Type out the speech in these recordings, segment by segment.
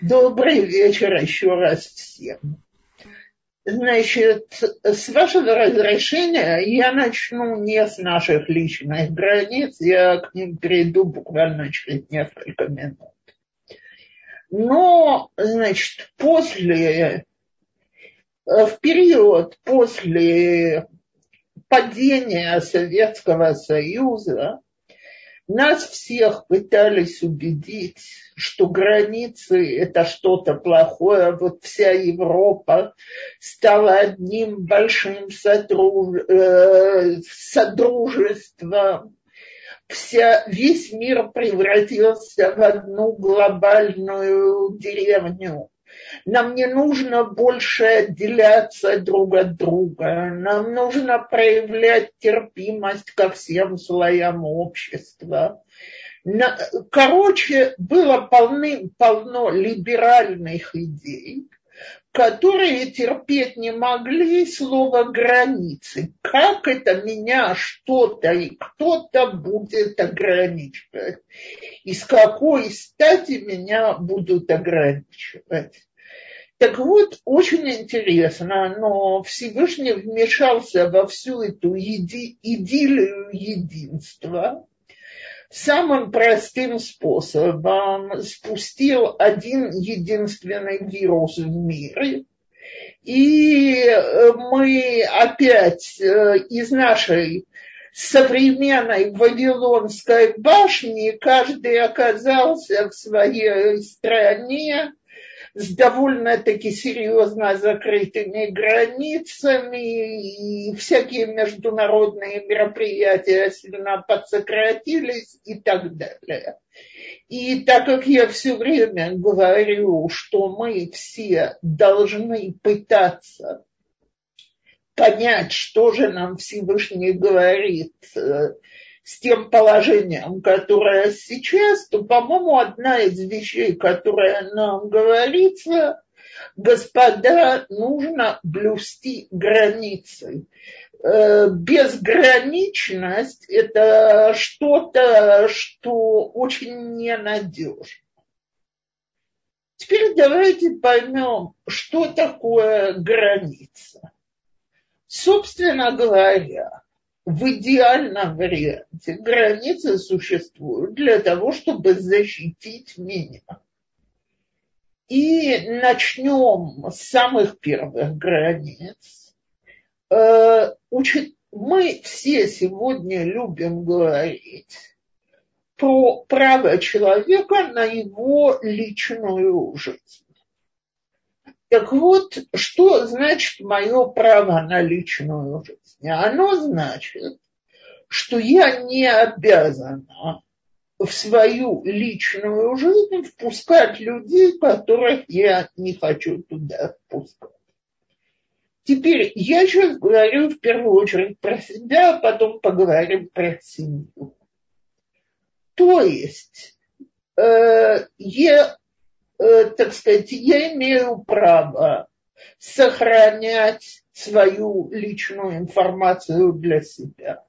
Добрый вечер еще раз всем. Значит, с вашего разрешения я начну не с наших личных границ, я к ним перейду буквально через несколько минут. Но, значит, после, в период после падения Советского Союза нас всех пытались убедить, что границы – это что-то плохое. Вот вся Европа стала одним большим сотруж... э, содружеством. Вся, весь мир превратился в одну глобальную деревню. Нам не нужно больше отделяться друг от друга. Нам нужно проявлять терпимость ко всем слоям общества. Короче, было полны, полно либеральных идей, которые терпеть не могли слово границы. Как это меня что-то и кто-то будет ограничивать? И с какой стати меня будут ограничивать? Так вот, очень интересно, но Всевышний вмешался во всю эту иди, идиллию единства самым простым способом спустил один единственный вирус в мире. И мы опять э, из нашей современной Вавилонской башни каждый оказался в своей стране с довольно-таки серьезно закрытыми границами, и всякие международные мероприятия сильно подсократились и так далее. И так как я все время говорю, что мы все должны пытаться понять, что же нам Всевышний говорит э, с тем положением, которое сейчас, то, по-моему, одна из вещей, которая нам говорится, господа, нужно блюсти границы. Э, безграничность – это что-то, что очень ненадежно. Теперь давайте поймем, что такое граница. Собственно говоря, в идеальном варианте границы существуют для того, чтобы защитить меня. И начнем с самых первых границ. Э, мы все сегодня любим говорить про право человека на его личную жизнь. Так вот, что значит мое право на личную жизнь? Оно значит, что я не обязана в свою личную жизнь впускать людей, которых я не хочу туда впускать. Теперь я сейчас говорю в первую очередь про себя, а потом поговорим про семью. То есть, э, я так сказать, я имею право сохранять свою личную информацию для себя.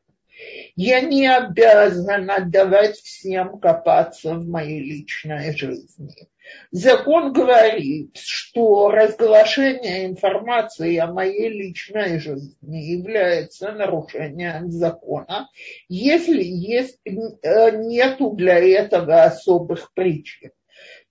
Я не обязана давать всем копаться в моей личной жизни. Закон говорит, что разглашение информации о моей личной жизни является нарушением закона, если есть, э, нету для этого особых причин.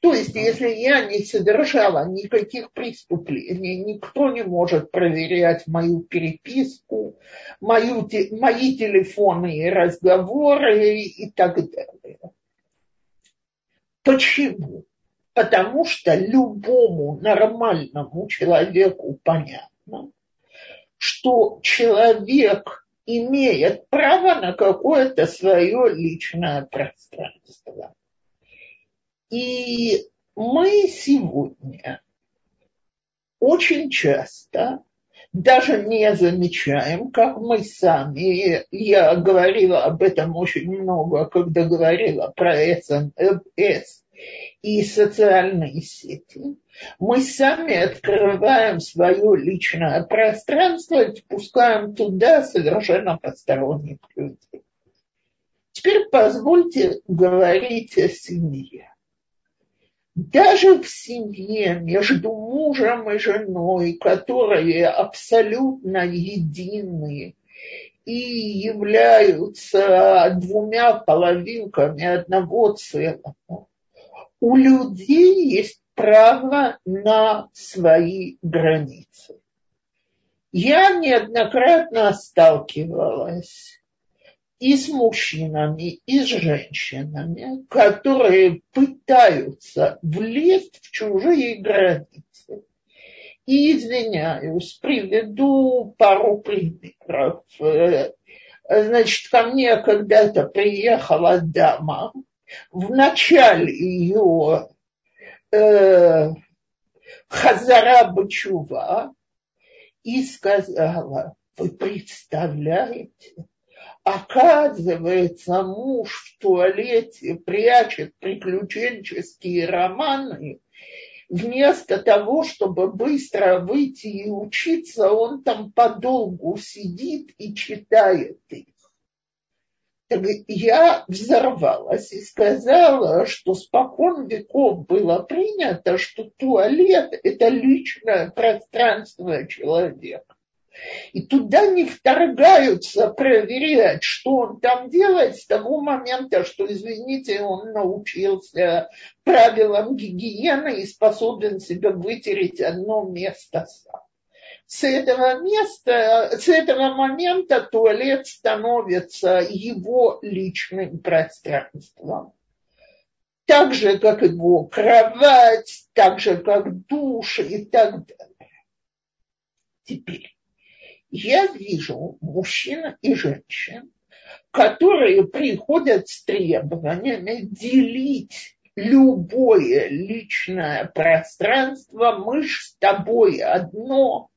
То есть, если я не совершала никаких преступлений, никто не может проверять мою переписку, мою, мои телефонные разговоры и так далее. Почему? Потому что любому нормальному человеку понятно, что человек имеет право на какое-то свое личное пространство. И мы сегодня очень часто даже не замечаем, как мы сами, я говорила об этом очень много, когда говорила про СМС и социальные сети, мы сами открываем свое личное пространство и впускаем туда совершенно посторонних людей. Теперь позвольте говорить о семье даже в семье между мужем и женой, которые абсолютно едины и являются двумя половинками одного целого, у людей есть право на свои границы. Я неоднократно сталкивалась и с мужчинами, и с женщинами, которые пытаются влезть в чужие границы. И извиняюсь, приведу пару примеров. Э, значит, ко мне когда-то приехала дама. В начале ее э, Хазара Бачува и сказала, вы представляете, Оказывается, муж в туалете прячет приключенческие романы. Вместо того, чтобы быстро выйти и учиться, он там подолгу сидит и читает их. Так я взорвалась и сказала, что спокон веков было принято, что туалет – это личное пространство человека. И туда не вторгаются проверять, что он там делает с того момента, что, извините, он научился правилам гигиены и способен себе вытереть одно место сам. С этого места, с этого момента туалет становится его личным пространством. Так же, как его кровать, так же, как душ и так далее. Теперь я вижу мужчин и женщин, которые приходят с требованиями делить любое личное пространство, мы ж с тобой одно,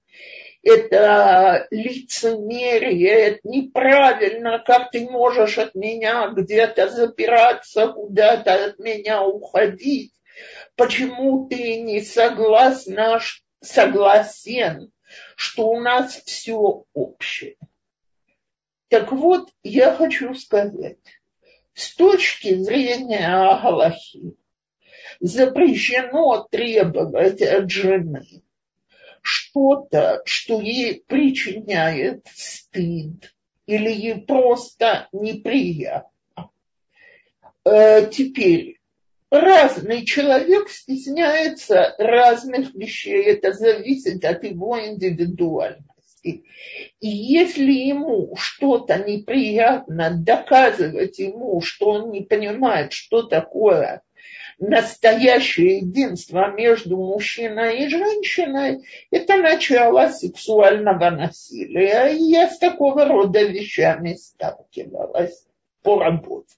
это лицемерие, это неправильно, как ты можешь от меня где-то запираться, куда-то от меня уходить, почему ты не согласна, согласен что у нас все общее. Так вот, я хочу сказать, с точки зрения Галахи запрещено требовать от жены что-то, что ей причиняет стыд или ей просто неприятно. Э, теперь, разный человек стесняется разных вещей. Это зависит от его индивидуальности. И если ему что-то неприятно, доказывать ему, что он не понимает, что такое настоящее единство между мужчиной и женщиной, это начало сексуального насилия. И я с такого рода вещами сталкивалась по работе.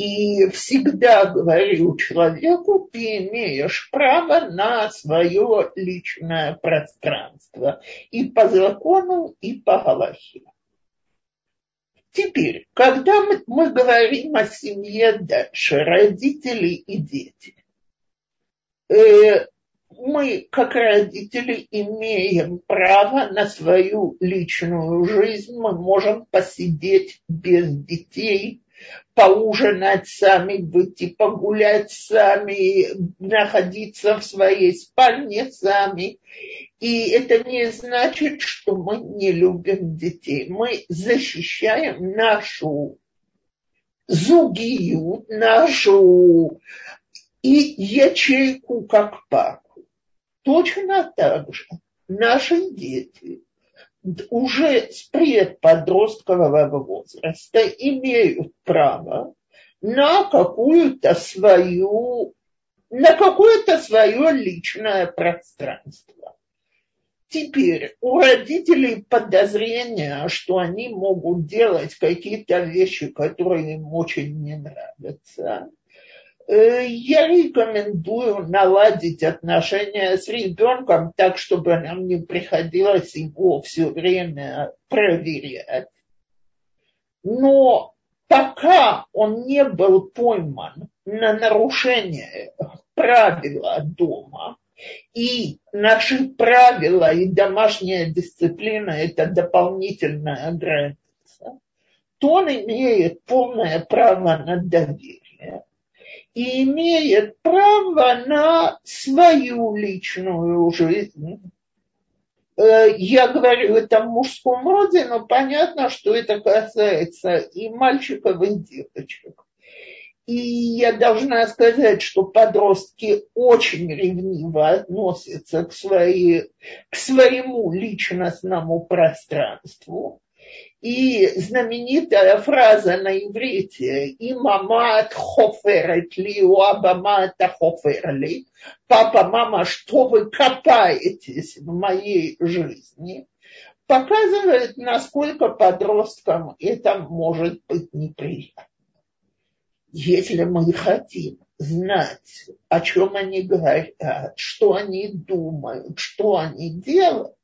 И всегда говорю человеку, ты имеешь право на свое личное пространство. И по закону, и по Галахе. Теперь, когда мы, мы говорим о семье дальше, родители и дети, э, мы, как родители, имеем право на свою личную жизнь, мы можем посидеть без детей, поужинать сами, выйти погулять сами, находиться в своей спальне сами. И это не значит, что мы не любим детей. Мы защищаем нашу зугию, нашу и ячейку как паку. Точно так же наши дети уже с предподросткового возраста имеют право на какую-то свою, на какое-то свое личное пространство. Теперь у родителей подозрение, что они могут делать какие-то вещи, которые им очень не нравятся. Э, я рекомендую наладить отношения с ребенком так, чтобы нам не приходилось его все время проверять. Но пока он не был пойман на нарушение правила дома, и наши правила и домашняя дисциплина – это дополнительная граница, то он имеет полное право на доверие и имеет право на свою личную жизнь. Э, я говорю это в мужском роде, но понятно, что это касается и мальчиков, и девочек. И я должна сказать, что подростки очень ревниво относятся к, своей, к своему личностному пространству. И знаменитая фраза на иврите «Имамат хоферет ли, уабамат хоферли» «Папа, мама, что вы копаетесь в моей жизни?» показывает, насколько подросткам это может быть неприятно. Если мы хотим знать, о чем они говорят, что они думают, что они делают,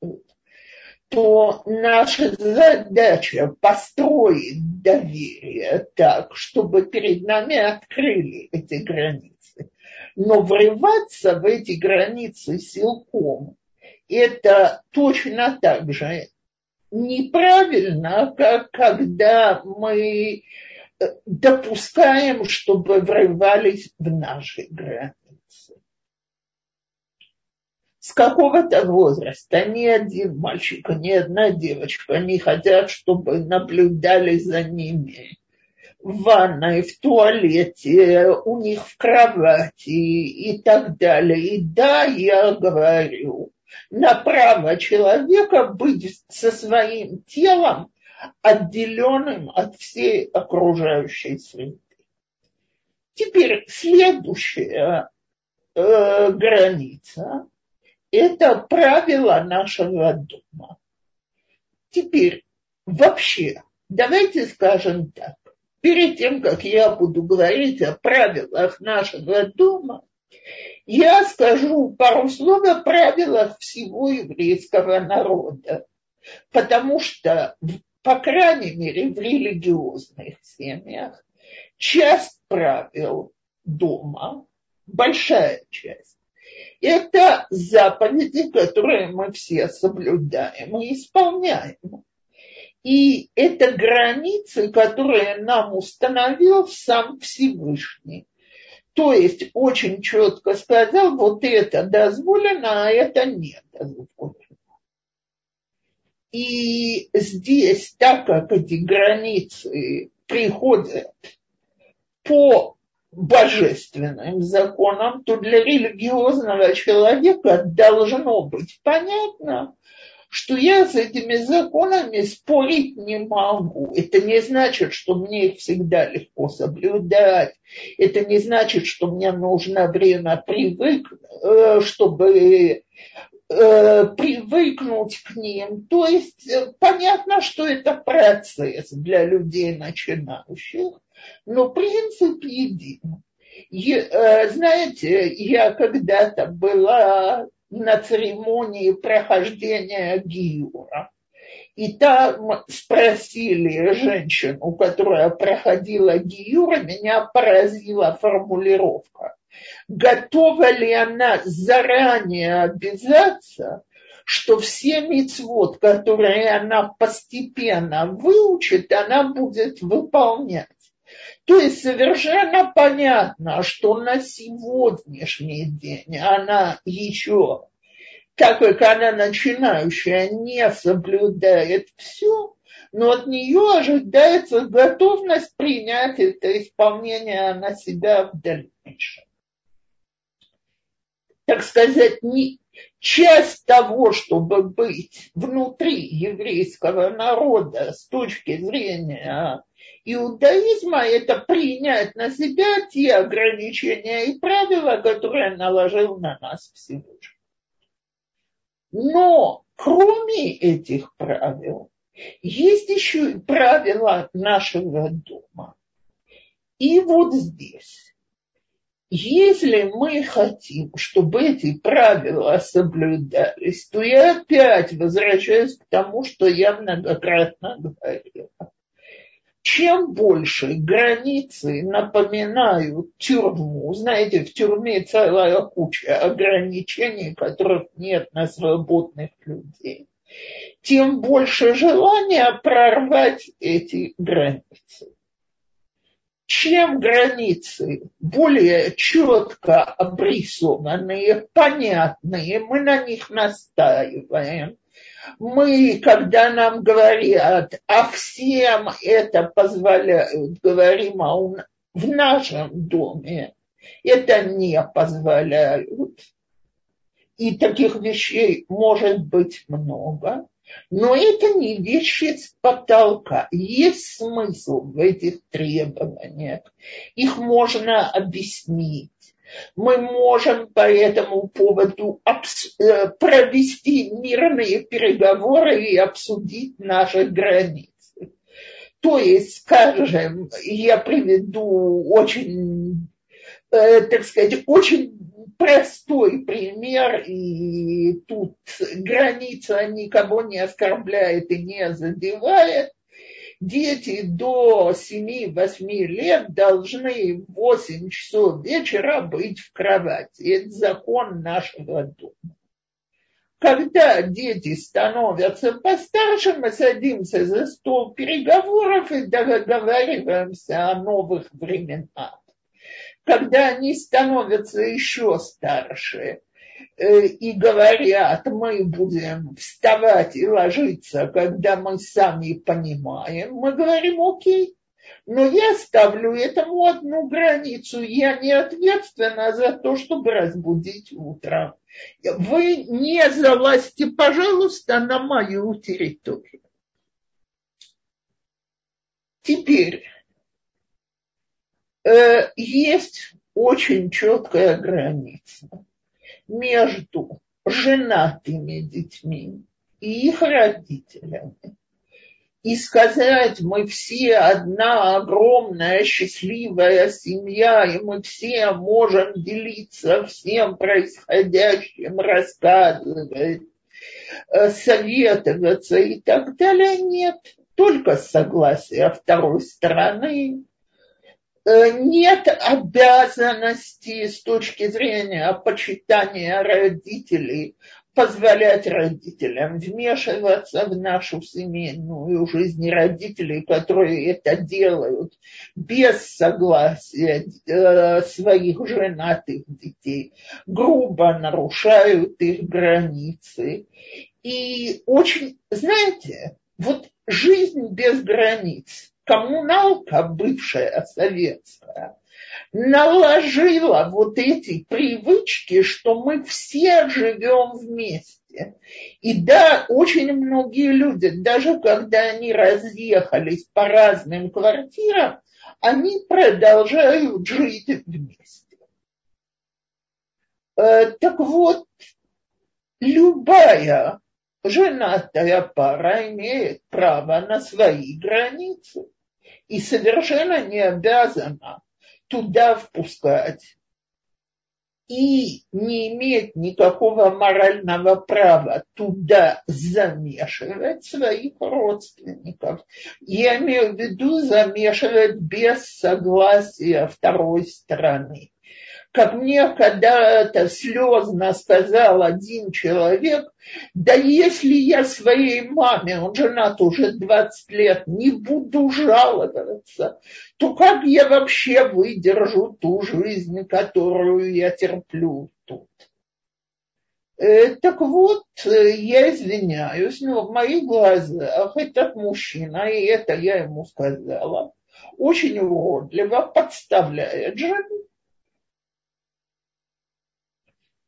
то наша задача построить доверие так, чтобы перед нами открыли эти границы. Но врываться в эти границы силком – это точно так же неправильно, как когда мы допускаем, чтобы врывались в наши границы с какого-то возраста ни один мальчик, ни одна девочка не хотят, чтобы наблюдали за ними в ванной, в туалете, у них в кровати и так далее. И да, я говорю, на право человека быть со своим телом отделенным от всей окружающей среды. Теперь следующая э, граница это правило нашего дома. Теперь, вообще, давайте скажем так. Перед тем, как я буду говорить о правилах нашего дома, я скажу пару слов о правилах всего еврейского народа. Потому что, по крайней мере, в религиозных семьях часть правил дома, большая часть, это заповеди, которые мы все соблюдаем и исполняем. И это границы, которые нам установил сам Всевышний. То есть очень четко сказал, вот это дозволено, а это не дозволено. И здесь, так как эти границы приходят по божественным законом, то для религиозного человека должно быть понятно, что я с этими законами спорить не могу. Это не значит, что мне их всегда легко соблюдать. Это не значит, что мне нужно время привык, э, чтобы э, привыкнуть к ним. То есть э, понятно, что это процесс для людей начинающих но принцип един. Э, знаете, я когда-то была на церемонии прохождения Гиура. И там спросили женщину, которая проходила Гиюра, меня поразила формулировка. Готова ли она заранее обязаться, что все мецвод, которые она постепенно выучит, она будет выполнять. То есть совершенно понятно, что на сегодняшний день она еще, так как она начинающая, не соблюдает все, но от нее ожидается готовность принять это исполнение на себя в дальнейшем. Так сказать, не, часть того, чтобы быть внутри еврейского народа с точки зрения иудаизма – это принять на себя те ограничения и правила, которые наложил на нас Всевышний. Но кроме этих правил, есть еще и правила нашего дома. И вот здесь, если мы хотим, чтобы эти правила соблюдались, то я опять возвращаюсь к тому, что я многократно говорила чем больше границы напоминают тюрьму, знаете, в тюрьме целая куча ограничений, которых нет на свободных людей, тем больше желания прорвать эти границы. чем границы более четко обрисованные, понятные, мы на них настаиваем. Мы, когда нам говорят, а всем это позволяют, говорим, а в нашем доме это не позволяют. И таких вещей может быть много. Но это не вещи с потолка. Есть смысл в этих требованиях. Их можно объяснить. Мы можем по этому поводу э, провести мирные переговоры и обсудить наши границы. То есть, скажем, я приведу очень, э, так сказать, очень простой пример, и тут граница никого не оскорбляет и не задевает. Дети до 7-8 лет должны в 8 часов вечера быть в кровати. Это закон нашего дома. Когда дети становятся постарше, мы садимся за стол переговоров и договариваемся о новых временах когда они становятся еще старше и говорят, мы будем вставать и ложиться, когда мы сами понимаем, мы говорим, окей, но я ставлю этому одну границу. Я не ответственна за то, чтобы разбудить утром. Вы не залазьте, пожалуйста, на мою территорию. Теперь Э, есть очень четкая граница между женатыми детьми и их родителями. И сказать, мы все одна огромная счастливая семья, и мы все можем делиться всем происходящим, рассказывать, э, советоваться и так далее, нет. Только согласие второй стороны, нет обязанности с точки зрения почитания родителей позволять родителям вмешиваться в нашу семейную жизнь родителей, которые это делают без согласия э, своих женатых детей, грубо нарушают их границы. И очень, знаете, вот жизнь без границ коммуналка бывшая советская наложила вот эти привычки, что мы все живем вместе. И да, очень многие люди, даже когда они разъехались по разным квартирам, они продолжают жить вместе. Э, так вот, любая женатая пара имеет право на свои границы и совершенно не обязана туда впускать и не имеет никакого морального права туда замешивать своих родственников. Я имею в виду замешивать без согласия второй стороны как мне когда-то слезно сказал один человек, да если я своей маме, он женат уже 20 лет, не буду жаловаться, то как я вообще выдержу ту жизнь, которую я терплю тут? Э, так вот, я извиняюсь, но в моих глазах этот мужчина, и это я ему сказала, очень уродливо подставляет жену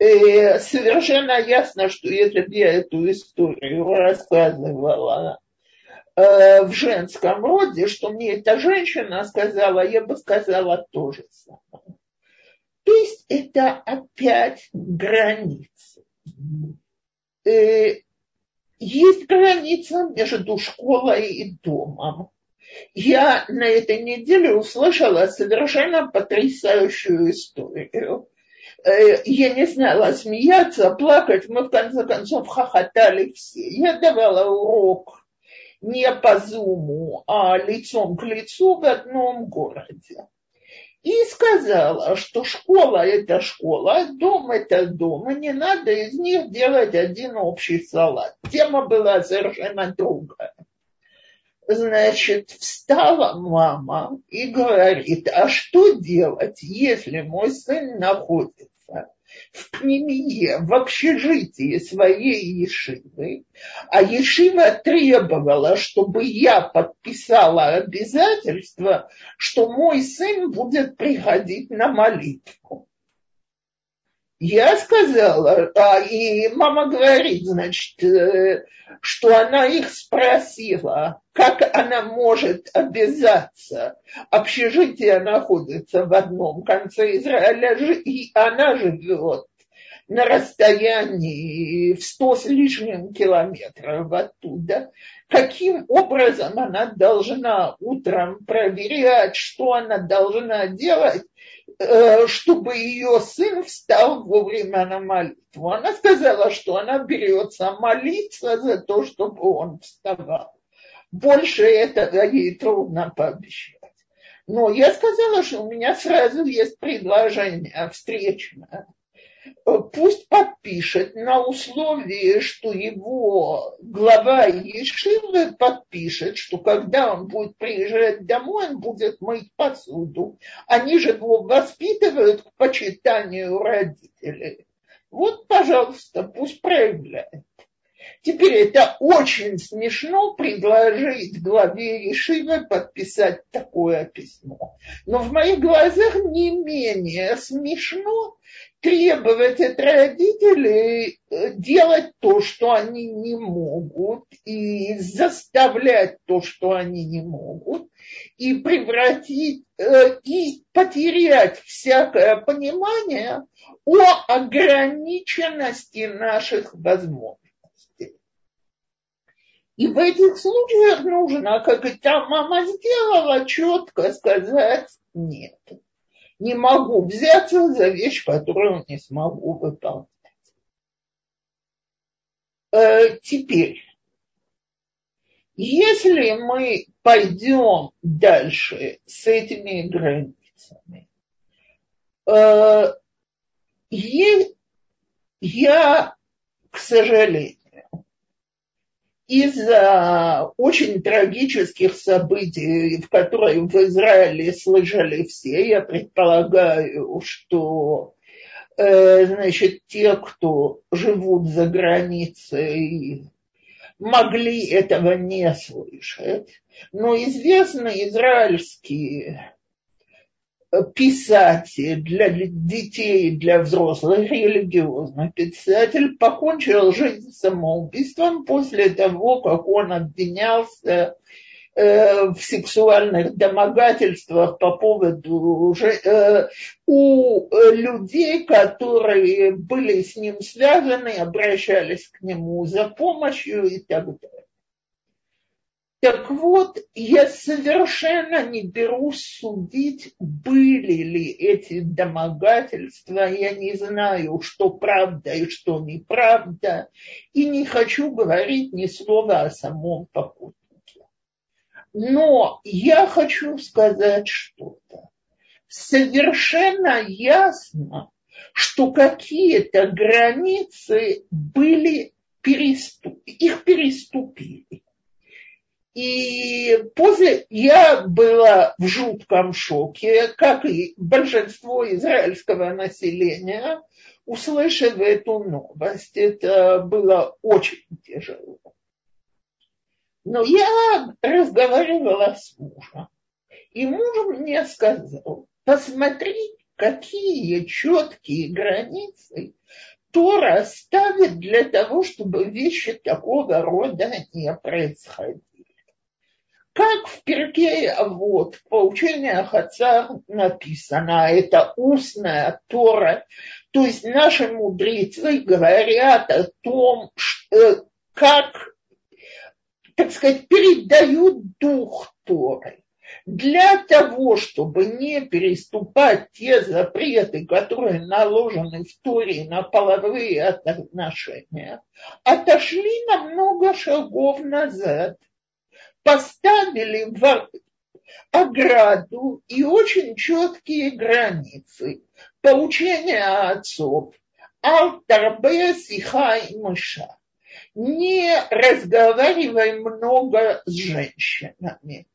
совершенно ясно, что если бы я эту историю рассказывала э, в женском роде, что мне эта женщина сказала, я бы сказала то же самое. То есть это опять границы. Э, есть граница между школой и домом. Я на этой неделе услышала совершенно потрясающую историю я не знала, смеяться, плакать, мы в конце концов хохотали все. Я давала урок не по зуму, а лицом к лицу в одном городе. И сказала, что школа – это школа, дом – это дом, и не надо из них делать один общий салат. Тема была совершенно другая. Значит, встала мама и говорит, а что делать, если мой сын находится в пнемие, в общежитии своей Ешивы, а Ешива требовала, чтобы я подписала обязательство, что мой сын будет приходить на молитву. Я сказала, а, и мама говорит, значит, э, что она их спросила, как она может обязаться. Общежитие находится в одном конце Израиля, и она живет на расстоянии в сто с лишним километров оттуда. Каким образом она должна утром проверять, что она должна делать, чтобы ее сын встал вовремя на молитву. Она сказала, что она берется молиться за то, чтобы он вставал. Больше этого ей трудно пообещать. Но я сказала, что у меня сразу есть предложение встречное пусть подпишет на условии, что его глава Ешивы подпишет, что когда он будет приезжать домой, он будет мыть посуду. Они же его воспитывают к почитанию родителей. Вот, пожалуйста, пусть проявляет. Теперь это очень смешно предложить главе Ешивы подписать такое письмо. Но в моих глазах не менее смешно требовать от родителей э, делать то, что они не могут, и заставлять то, что они не могут, и превратить, э, и потерять всякое понимание о ограниченности наших возможностей. И в этих случаях нужно, как это мама сделала, четко сказать нет. Не могу взяться за вещь, которую не смогу выполнять. Э, теперь, если мы пойдем дальше с этими границами, э, я, к сожалению, из-за очень трагических событий, в которые в Израиле слышали все, я предполагаю, что э, значит, те, кто живут за границей, могли этого не слышать. Но известные израильские писатель для детей для взрослых, религиозный писатель, покончил жизнь самоубийством после того, как он обвинялся э, в сексуальных домогательствах по поводу э, у людей, которые были с ним связаны, обращались к нему за помощью и так далее. Так вот, я совершенно не берусь судить, были ли эти домогательства. Я не знаю, что правда и что неправда. И не хочу говорить ни слова о самом покупнике. Но я хочу сказать что-то. Совершенно ясно, что какие-то границы были переступ... их переступили. И после я была в жутком шоке, как и большинство израильского населения, услышав эту новость. Это было очень тяжело. Но я разговаривала с мужем. И муж мне сказал, посмотри, какие четкие границы Тора ставит для того, чтобы вещи такого рода не происходили. Как в перке вот в поучениях отца написано, это устная Тора, то есть наши мудрецы говорят о том, что, как, так сказать, передают дух Торы. Для того, чтобы не переступать те запреты, которые наложены в Торе на половые отношения, отошли на много шагов назад поставили в ограду и очень четкие границы. Поучения отцов. Алтарбе сиха и мыша. не разговаривай много с женщинами.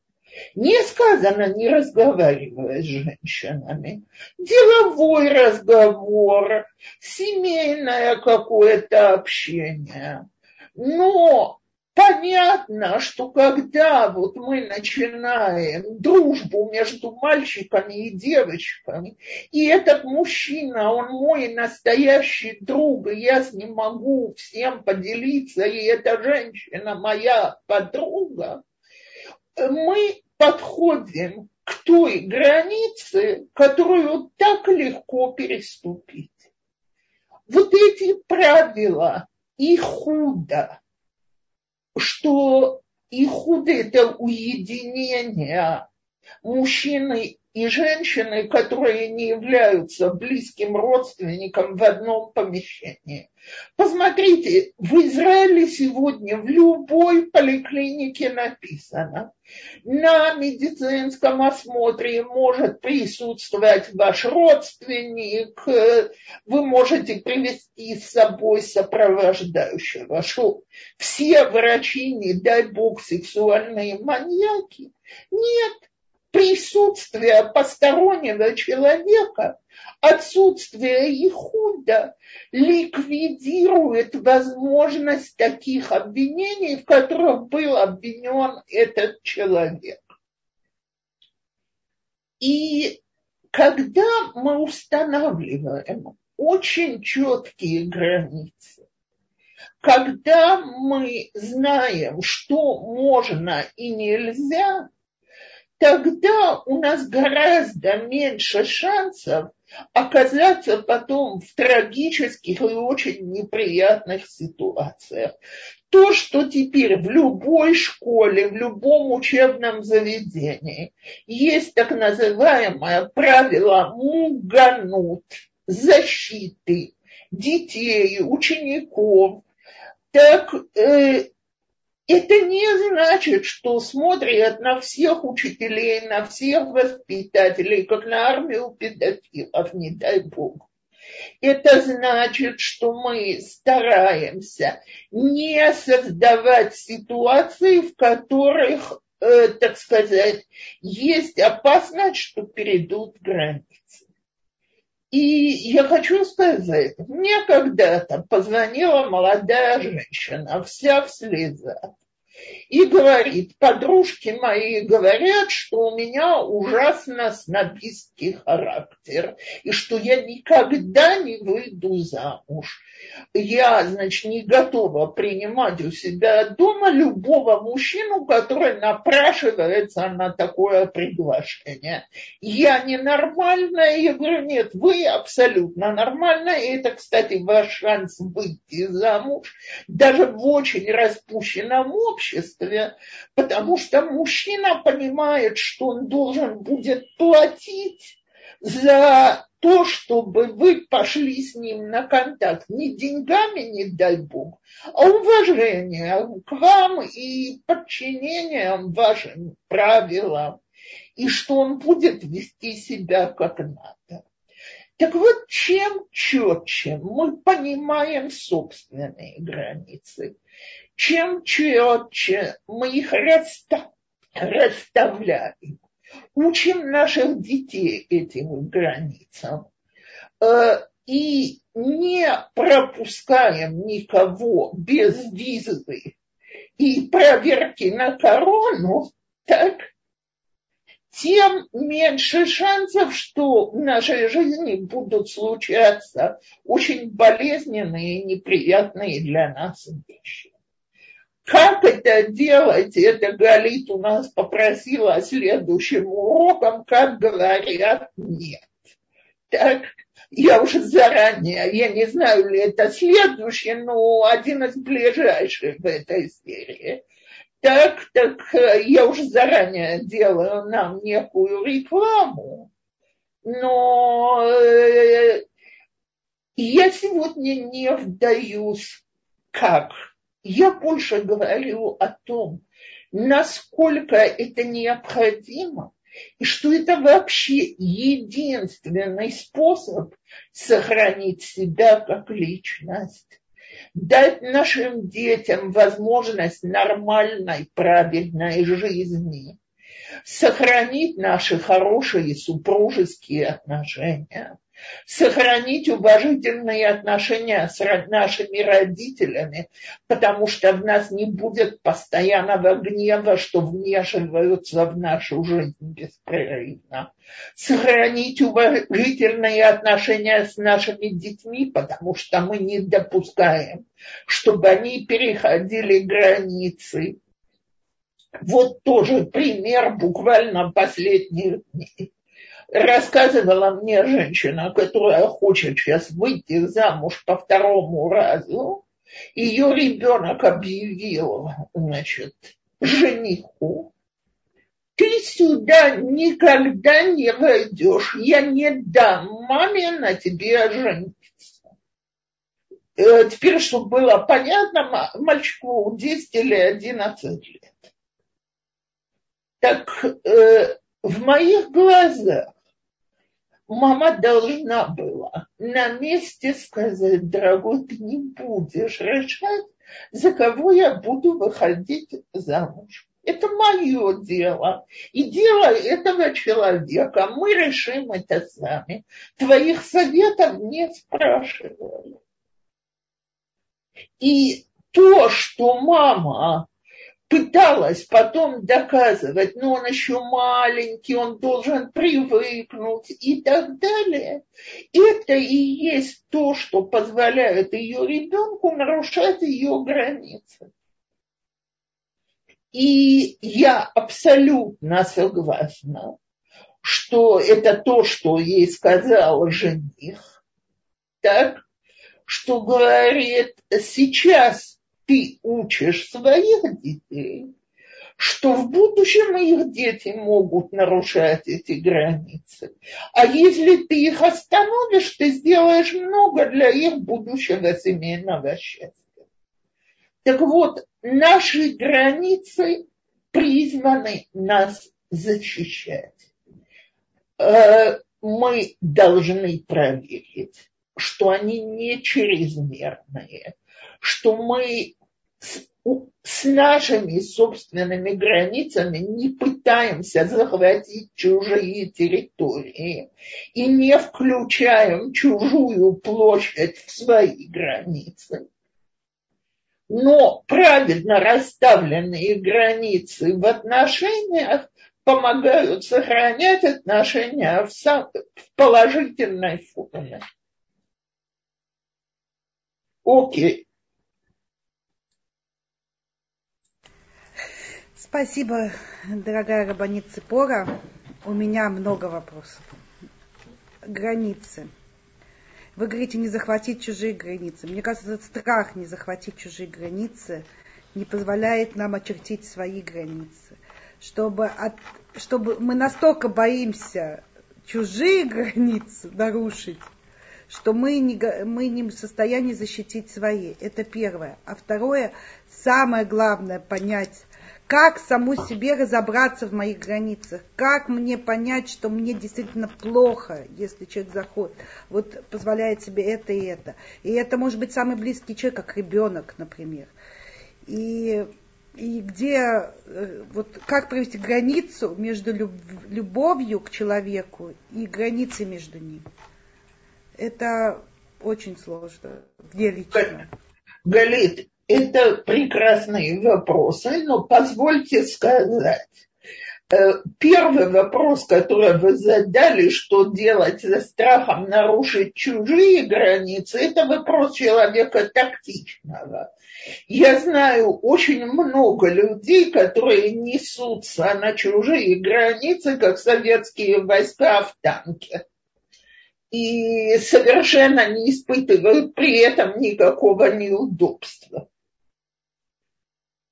Не сказано, не разговаривая с женщинами. Деловой разговор, семейное какое-то общение. Но понятно, что когда вот мы начинаем дружбу между мальчиками и девочками, и этот мужчина, он мой настоящий друг, и я с ним могу всем поделиться, и эта женщина моя подруга, мы подходим к той границе, которую так легко переступить. Вот эти правила и худо, что и худо это уединение. Мужчины и женщины, которые не являются близким родственником в одном помещении. Посмотрите, в Израиле сегодня в любой поликлинике написано, на медицинском осмотре может присутствовать ваш родственник, вы можете привести с собой сопровождающего. Что все врачи, не дай бог, сексуальные маньяки? Нет, присутствие постороннего человека, отсутствие ихуда ликвидирует возможность таких обвинений, в которых был обвинен этот человек. И когда мы устанавливаем очень четкие границы, когда мы знаем, что можно и нельзя, тогда у нас гораздо меньше шансов оказаться потом в трагических и очень неприятных ситуациях. То, что теперь в любой школе, в любом учебном заведении есть так называемое правило муганут, защиты детей, учеников, так э, это не значит, что смотрят на всех учителей, на всех воспитателей, как на армию педофилов, не дай бог. Это значит, что мы стараемся не создавать ситуации, в которых, э, так сказать, есть опасность, что перейдут границы. И я хочу сказать, мне когда-то позвонила молодая женщина, вся в слезах, и говорит, подружки мои говорят, что у меня ужасно снобистский характер, и что я никогда не выйду замуж я, значит, не готова принимать у себя дома любого мужчину, который напрашивается на такое приглашение. Я ненормальная, я говорю, нет, вы абсолютно нормальная, и это, кстати, ваш шанс выйти замуж, даже в очень распущенном обществе, потому что мужчина понимает, что он должен будет платить за то, чтобы вы пошли с ним на контакт не деньгами, не дай бог, а уважением к вам и подчинением вашим правилам, и что он будет вести себя как надо. Так вот, чем четче мы понимаем собственные границы, чем четче мы их расставляем, учим наших детей этим границам э, и не пропускаем никого без визы и проверки на корону, так тем меньше шансов, что в нашей жизни будут случаться очень болезненные и неприятные для нас вещи. Как это делать? Это Галит у нас попросила следующим уроком, как говорят нет. Так, я уже заранее, я не знаю, ли это следующий, но один из ближайших в этой серии. Так, так я уже заранее делаю нам некую рекламу, но э, я сегодня не вдаюсь, как я больше говорю о том, насколько это необходимо, и что это вообще единственный способ сохранить себя как личность. дать нашим детям возможность нормальной, правильной жизни, сохранить наши хорошие супружеские отношения, сохранить уважительные отношения с нашими родителями, потому что в нас не будет постоянного гнева, что вмешиваются в нашу жизнь беспрерывно. Сохранить уважительные отношения с нашими детьми, потому что мы не допускаем, чтобы они переходили границы. Вот тоже пример буквально последних дней рассказывала мне женщина, которая хочет сейчас выйти замуж по второму разу, ее ребенок объявил, значит, жениху, ты сюда никогда не войдешь, я не дам маме на тебе жениться. Э, теперь, чтобы было понятно, мальчику 10 или 11 лет. Так э, в моих глазах мама должна была на месте сказать, дорогой, ты не будешь решать, за кого я буду выходить замуж. Это мое дело. И дело этого человека. Мы решим это сами. Твоих советов не спрашивали. И то, что мама пыталась потом доказывать, но он еще маленький, он должен привыкнуть и так далее. Это и есть то, что позволяет ее ребенку нарушать ее границы. И я абсолютно согласна, что это то, что ей сказал жених, так, что говорит, сейчас ты учишь своих детей, что в будущем их дети могут нарушать эти границы. А если ты их остановишь, ты сделаешь много для их будущего семейного счастья. Так вот, наши границы призваны нас защищать. Э, мы должны проверить, что они не чрезмерные, что мы с, с нашими собственными границами не пытаемся захватить чужие территории и не включаем чужую площадь в свои границы. Но правильно расставленные границы в отношениях помогают сохранять отношения в, сам, в положительной форме. Окей. Спасибо, дорогая Рабанит Ципора. У меня много вопросов. Границы. Вы говорите, не захватить чужие границы. Мне кажется, этот страх не захватить чужие границы не позволяет нам очертить свои границы. Чтобы, от, чтобы мы настолько боимся чужие границы нарушить, что мы не, мы не в состоянии защитить свои. Это первое. А второе, самое главное понять, как саму себе разобраться в моих границах, как мне понять, что мне действительно плохо, если человек заходит, вот позволяет себе это и это. И это может быть самый близкий человек, как ребенок, например. И, и где, э, вот как провести границу между любовью к человеку и границей между ним. Это очень сложно, где лично. Галит, это прекрасные вопросы, но позвольте сказать. Э, первый вопрос, который вы задали, что делать за страхом нарушить чужие границы, это вопрос человека тактичного. Я знаю очень много людей, которые несутся на чужие границы, как советские войска в танке и совершенно не испытывают при этом никакого неудобства.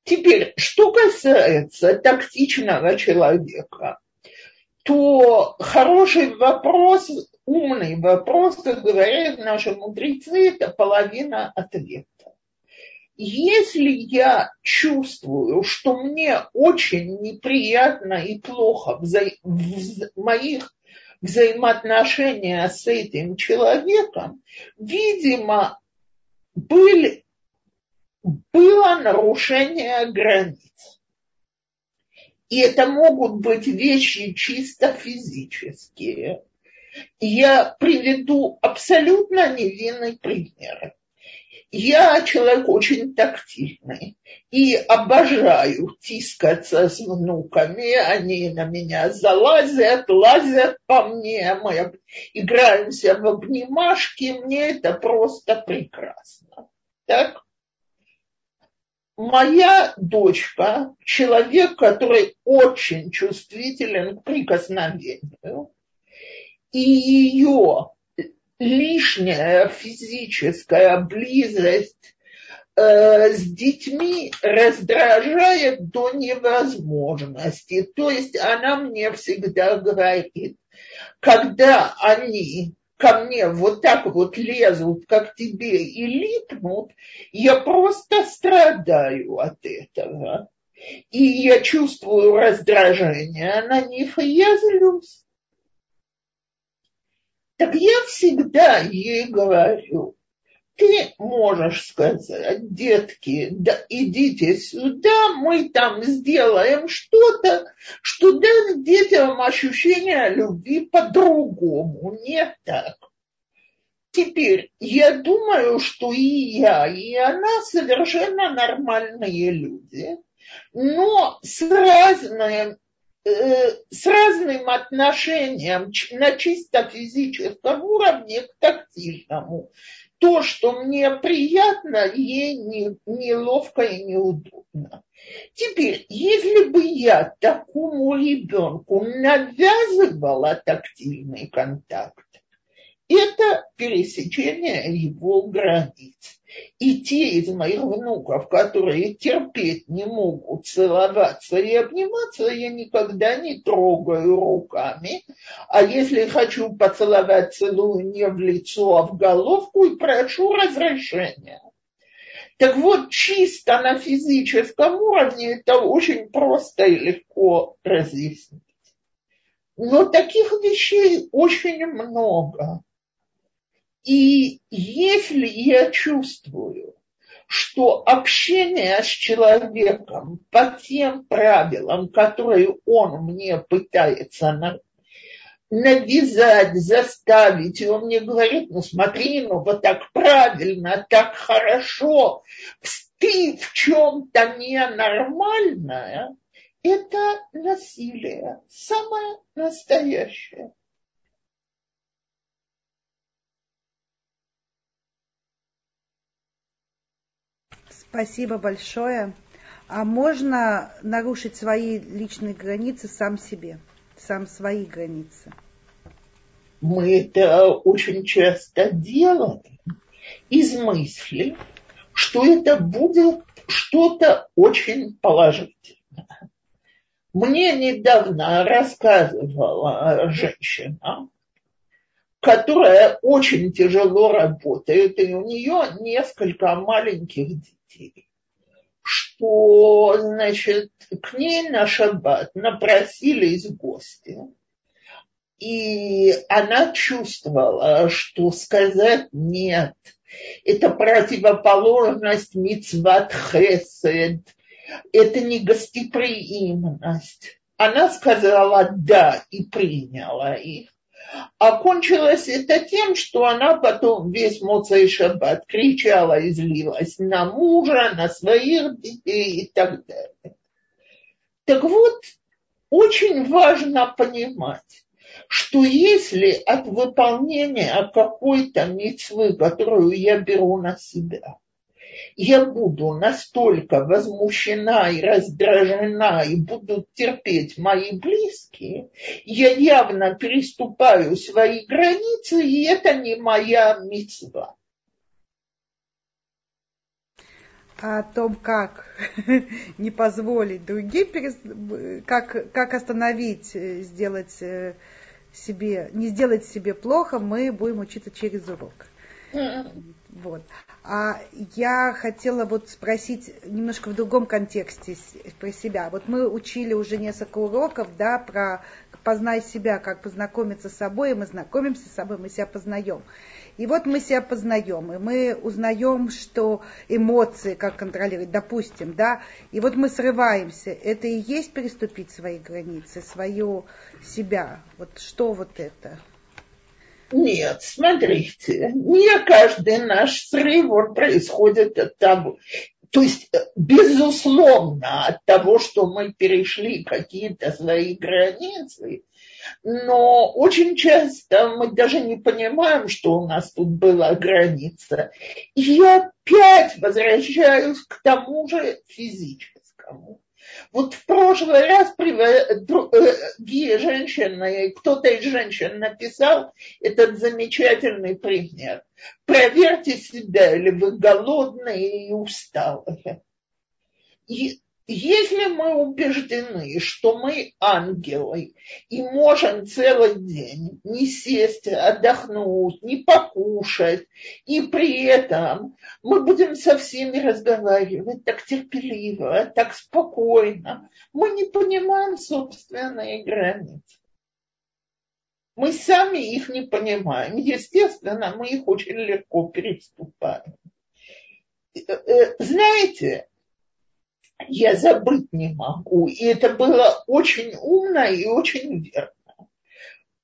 Теперь, что касается тактичного человека, то хороший вопрос, умный вопрос, как говорят наши мудрецы, это половина ответа. Если я чувствую, что мне очень неприятно и плохо вза- в моих взаимоотношениях с этим человеком, видимо, были было нарушение границ. И это могут быть вещи чисто физические. Я приведу абсолютно невинный пример. Я человек очень тактильный и обожаю тискаться с внуками. Они на меня залазят, лазят по мне, мы играемся в обнимашки. Мне это просто прекрасно. Так? Моя дочка, человек, который очень чувствителен к прикосновению, и ее лишняя физическая близость э, с детьми раздражает до невозможности. То есть она мне всегда говорит, когда они ко мне вот так вот лезут, как тебе, и липнут, я просто страдаю от этого. И я чувствую раздражение на них, и я злюсь. Так я всегда ей говорю, ты можешь сказать, детки, да идите сюда, мы там сделаем что-то, что даст детям ощущение любви по-другому, не так. Теперь, я думаю, что и я, и она совершенно нормальные люди, но с разным Э, с разным отношением на чисто физическом уровне к тактильному. То, что мне приятно, ей не, неловко и неудобно. Теперь, если бы я такому ребенку навязывала тактильный контакт, это пересечение его границ. И те из моих внуков, которые терпеть не могут целоваться и обниматься, я никогда не трогаю руками. А если хочу поцеловать, целую не в лицо, а в головку и прошу разрешения. Так вот, чисто на физическом уровне это очень просто и легко разъяснить. Но таких вещей очень много. И если я чувствую, что общение с человеком по тем правилам, которые он мне пытается навязать, заставить, и он мне говорит, ну смотри, ну вот так правильно, так хорошо, ты в чем-то ненормальная, это насилие, самое настоящее. Спасибо большое. А можно нарушить свои личные границы сам себе, сам свои границы? Мы это очень часто делаем из мысли, что это будет что-то очень положительное. Мне недавно рассказывала женщина, которая очень тяжело работает, и у нее несколько маленьких детей что, значит, к ней на шаббат напросились гости, и она чувствовала, что сказать «нет» – это противоположность мицват хесед, это не гостеприимность. Она сказала «да» и приняла их. Окончилось это тем, что она потом весь Моцей Шаббат кричала и злилась на мужа, на своих детей и так далее. Так вот, очень важно понимать, что если от выполнения какой-то митцвы, которую я беру на себя, я буду настолько возмущена и раздражена, и будут терпеть мои близкие, я явно переступаю свои границы, и это не моя мецва. А о том, как не позволить другим, как, как остановить, э, сделать э, себе, не сделать себе плохо, мы будем учиться через урок. Вот. А я хотела вот спросить немножко в другом контексте про себя. Вот мы учили уже несколько уроков, да, про познай себя, как познакомиться с собой, и мы знакомимся с собой, мы себя познаем. И вот мы себя познаем, и мы узнаем, что эмоции, как контролировать, допустим, да, и вот мы срываемся. Это и есть переступить свои границы, свою себя. Вот что вот это? Нет, смотрите, не каждый наш срыв он происходит от того. То есть, безусловно, от того, что мы перешли какие-то свои границы, но очень часто мы даже не понимаем, что у нас тут была граница. И я опять возвращаюсь к тому же физическому. Вот в прошлый раз другие женщины, кто-то из женщин написал этот замечательный пример. Проверьте себя, или вы голодные и усталые. И если мы убеждены, что мы ангелы и можем целый день не сесть, отдохнуть, не покушать, и при этом мы будем со всеми разговаривать так терпеливо, так спокойно, мы не понимаем собственные границы. Мы сами их не понимаем. Естественно, мы их очень легко переступаем. Э, э, знаете, я забыть не могу. И это было очень умно и очень верно.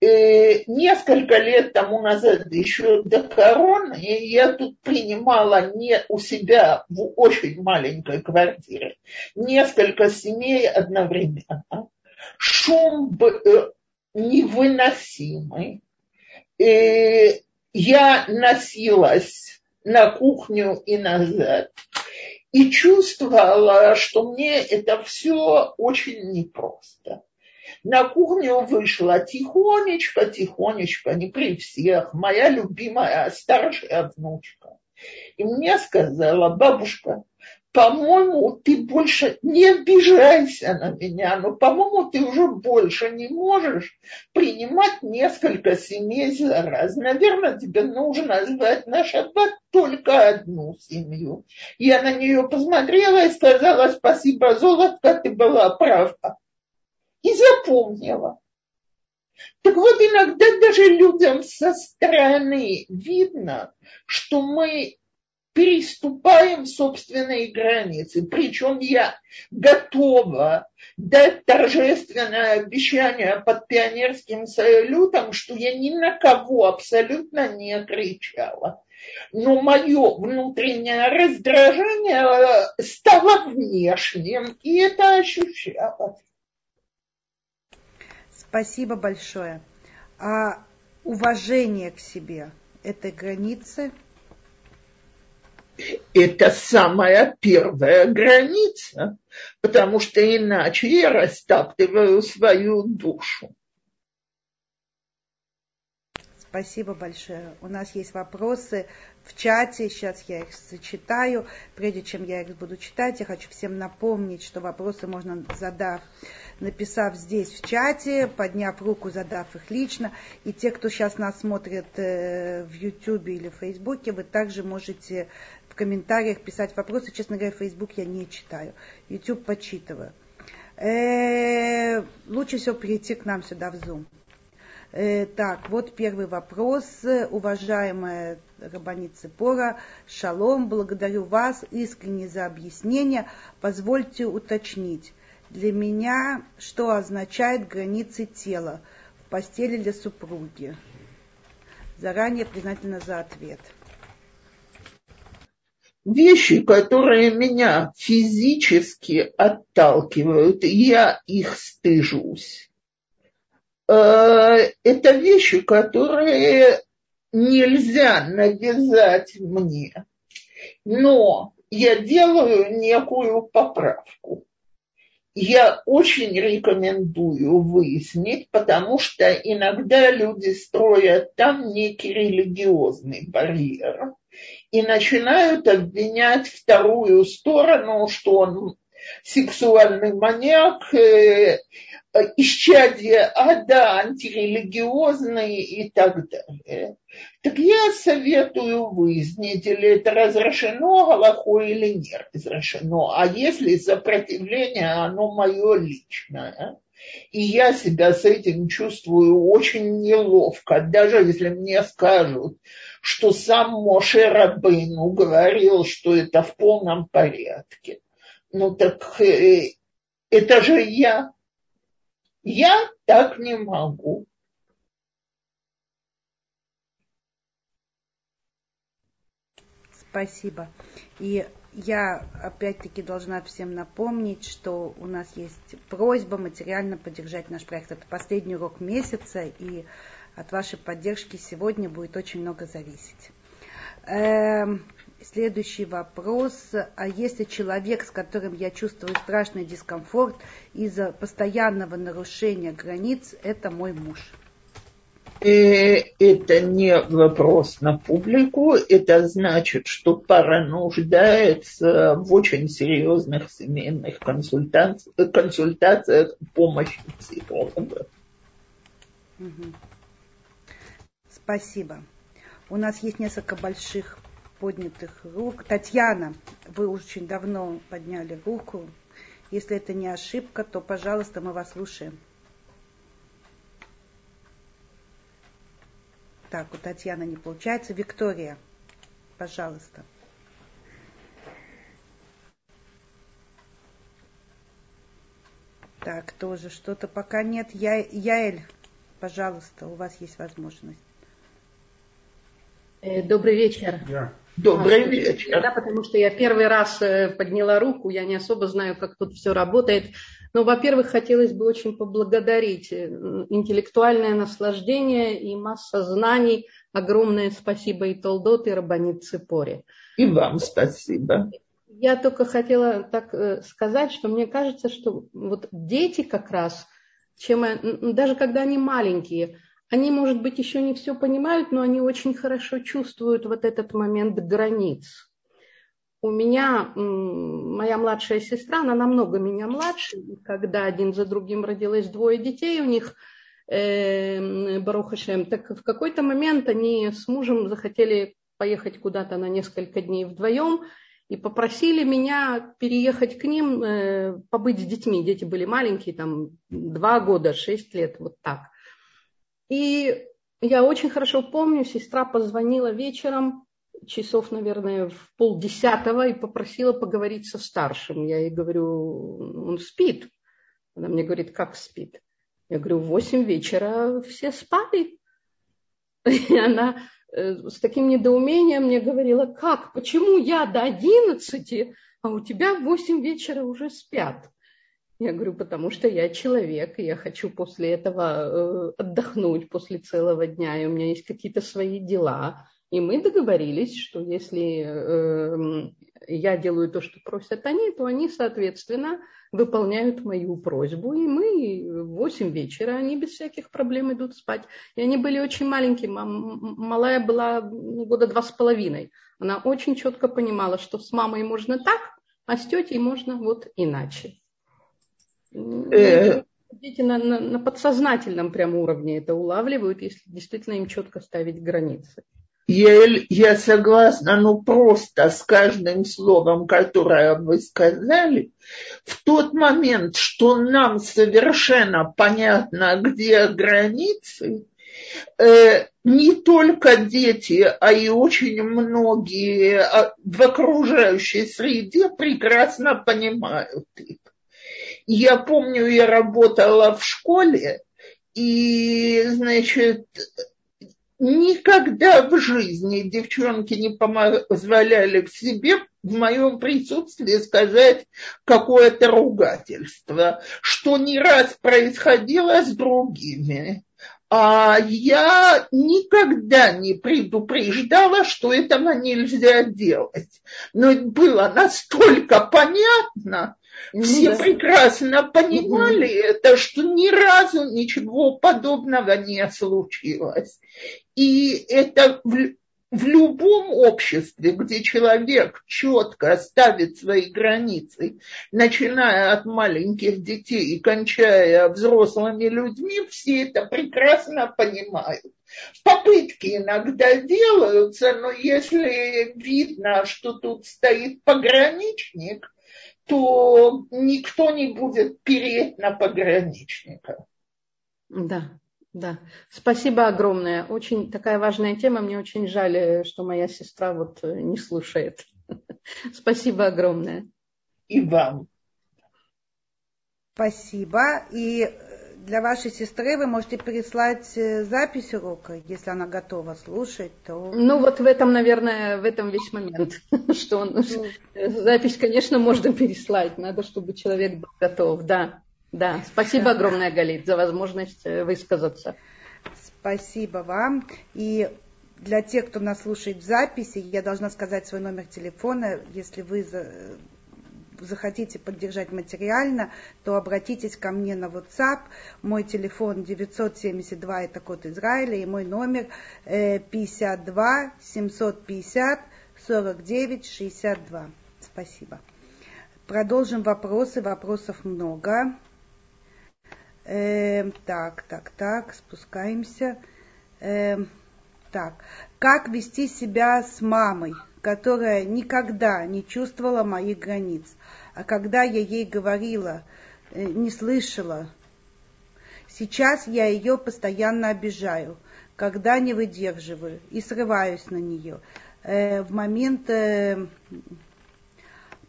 И э, несколько лет тому назад, еще до короны, я тут принимала не у себя в очень маленькой квартире несколько семей одновременно. Шум э, невыносимый. И э, я носилась на кухню и назад и чувствовала, что мне это все очень непросто. На кухню вышла тихонечко, тихонечко, не при всех, моя любимая старшая внучка. И мне сказала, бабушка, по-моему, ты больше не обижайся на меня, но, по-моему, ты уже больше не можешь принимать несколько семей за раз. Наверное, тебе нужно звать на шаббат только одну семью. Я на нее посмотрела и сказала, спасибо, золотко, ты была права. И запомнила. Так вот, иногда даже людям со стороны видно, что мы переступаем собственные границы. Причем я готова дать торжественное обещание под пионерским салютом, что я ни на кого абсолютно не кричала. Но мое внутреннее раздражение стало внешним, и это ощущалось. Спасибо большое. А уважение к себе – это границы – это самая первая граница, потому что иначе я растаптываю свою душу. Спасибо большое. У нас есть вопросы в чате. Сейчас я их зачитаю. Прежде чем я их буду читать, я хочу всем напомнить, что вопросы можно задав, написав здесь в чате, подняв руку, задав их лично. И те, кто сейчас нас смотрит э, в YouTube или в Фейсбуке, вы также можете комментариях писать вопросы. Честно говоря, Facebook я не читаю. YouTube почитываю. Э, лучше всего прийти к нам сюда в Zoom. Э, так, вот первый вопрос. Уважаемая Рабанит Цепора, шалом, благодарю вас искренне за объяснение. Позвольте уточнить. Для меня что означает границы тела в постели для супруги? Заранее признательна за ответ вещи, которые меня физически отталкивают, я их стыжусь. Э, это вещи, которые нельзя навязать мне. Но я делаю некую поправку. Я очень рекомендую выяснить, потому что иногда люди строят там некий религиозный барьер и начинают обвинять вторую сторону, что он сексуальный маньяк, э, исчадие ада, антирелигиозный и так далее. Так я советую выяснить, или это разрешено Галахой или не разрешено. А если сопротивление, оно мое личное. И я себя с этим чувствую очень неловко, даже если мне скажут, что сам Моше Рабейну говорил, что это в полном порядке. Ну так э, это же я. Я так не могу. Спасибо. И я опять-таки должна всем напомнить, что у нас есть просьба материально поддержать наш проект. Это последний урок месяца, и от вашей поддержки сегодня будет очень много зависеть. Эм, следующий вопрос. А если человек, с которым я чувствую страшный дискомфорт из-за постоянного нарушения границ, это мой муж? это не вопрос на публику, это значит, что пара нуждается в очень серьезных семейных консультациях, консультациях помощи психолога. Спасибо. У нас есть несколько больших поднятых рук. Татьяна, вы очень давно подняли руку. Если это не ошибка, то, пожалуйста, мы вас слушаем. Так, у Татьяны не получается. Виктория, пожалуйста. Так, тоже что-то пока нет. Я, Яэль, пожалуйста, у вас есть возможность. Э, добрый вечер. Yeah. Добрый а, вечер. Да, потому что я первый раз э, подняла руку, я не особо знаю, как тут все работает. Но, во-первых, хотелось бы очень поблагодарить э, интеллектуальное наслаждение и масса знаний. Огромное спасибо и Толдот, и Рабанит Ципоре. И вам спасибо. Я только хотела так сказать, что мне кажется, что вот дети как раз, чем, даже когда они маленькие, они, может быть, еще не все понимают, но они очень хорошо чувствуют вот этот момент границ у меня моя младшая сестра, она намного меня младше, когда один за другим родилось двое детей у них, э, Барухашем, так в какой-то момент они с мужем захотели поехать куда-то на несколько дней вдвоем и попросили меня переехать к ним, э, побыть с детьми. Дети были маленькие, там два года, шесть лет, вот так. И я очень хорошо помню, сестра позвонила вечером, часов, наверное, в полдесятого и попросила поговорить со старшим. Я ей говорю, он спит. Она мне говорит, как спит? Я говорю, в восемь вечера все спали. И она э, с таким недоумением мне говорила, как, почему я до одиннадцати, а у тебя в восемь вечера уже спят? Я говорю, потому что я человек, и я хочу после этого э, отдохнуть после целого дня, и у меня есть какие-то свои дела. И мы договорились, что если э, я делаю то, что просят они, то они, соответственно, выполняют мою просьбу. И мы в 8 вечера, они без всяких проблем идут спать. И они были очень маленькие. Малая была ну, года два с половиной. Она очень четко понимала, что с мамой можно так, а с тетей можно вот иначе. Э. Дети на, на, на подсознательном прям уровне это улавливают, если действительно им четко ставить границы. Ель, я согласна, ну просто с каждым словом, которое вы сказали, в тот момент, что нам совершенно понятно, где границы, э, не только дети, а и очень многие а, в окружающей среде прекрасно понимают их. Я помню, я работала в школе, и, значит, никогда в жизни девчонки не позволяли в себе в моем присутствии сказать какое-то ругательство, что не раз происходило с другими. А я никогда не предупреждала, что этого нельзя делать. Но было настолько понятно, ну все да. прекрасно понимали угу. это, что ни разу ничего подобного не случилось. И это в, любом обществе, где человек четко ставит свои границы, начиная от маленьких детей и кончая взрослыми людьми, все это прекрасно понимают. Попытки иногда делаются, но если видно, что тут стоит пограничник, то никто не будет переть на пограничника. Да, Да, спасибо огромное. Очень такая важная тема. Мне очень жаль, что моя сестра вот не слушает. Спасибо огромное. И вам. Спасибо. И для вашей сестры вы можете переслать э, запись урока, если она готова слушать, то... Ну вот в этом, наверное, в этом весь момент, что он... Ну. запись, конечно, можно переслать, надо, чтобы человек был готов, да. Да, спасибо огромное, Галит, за возможность э, высказаться. Спасибо вам. И для тех, кто нас слушает в записи, я должна сказать свой номер телефона. Если вы захотите поддержать материально, то обратитесь ко мне на WhatsApp. Мой телефон 972, это код Израиля, и мой номер 52 750 49 62. Спасибо. Продолжим вопросы. Вопросов много. Э, так, так, так, спускаемся. Э, так, как вести себя с мамой, которая никогда не чувствовала моих границ? А когда я ей говорила, э, не слышала, сейчас я ее постоянно обижаю, когда не выдерживаю и срываюсь на нее. Э, в момент э,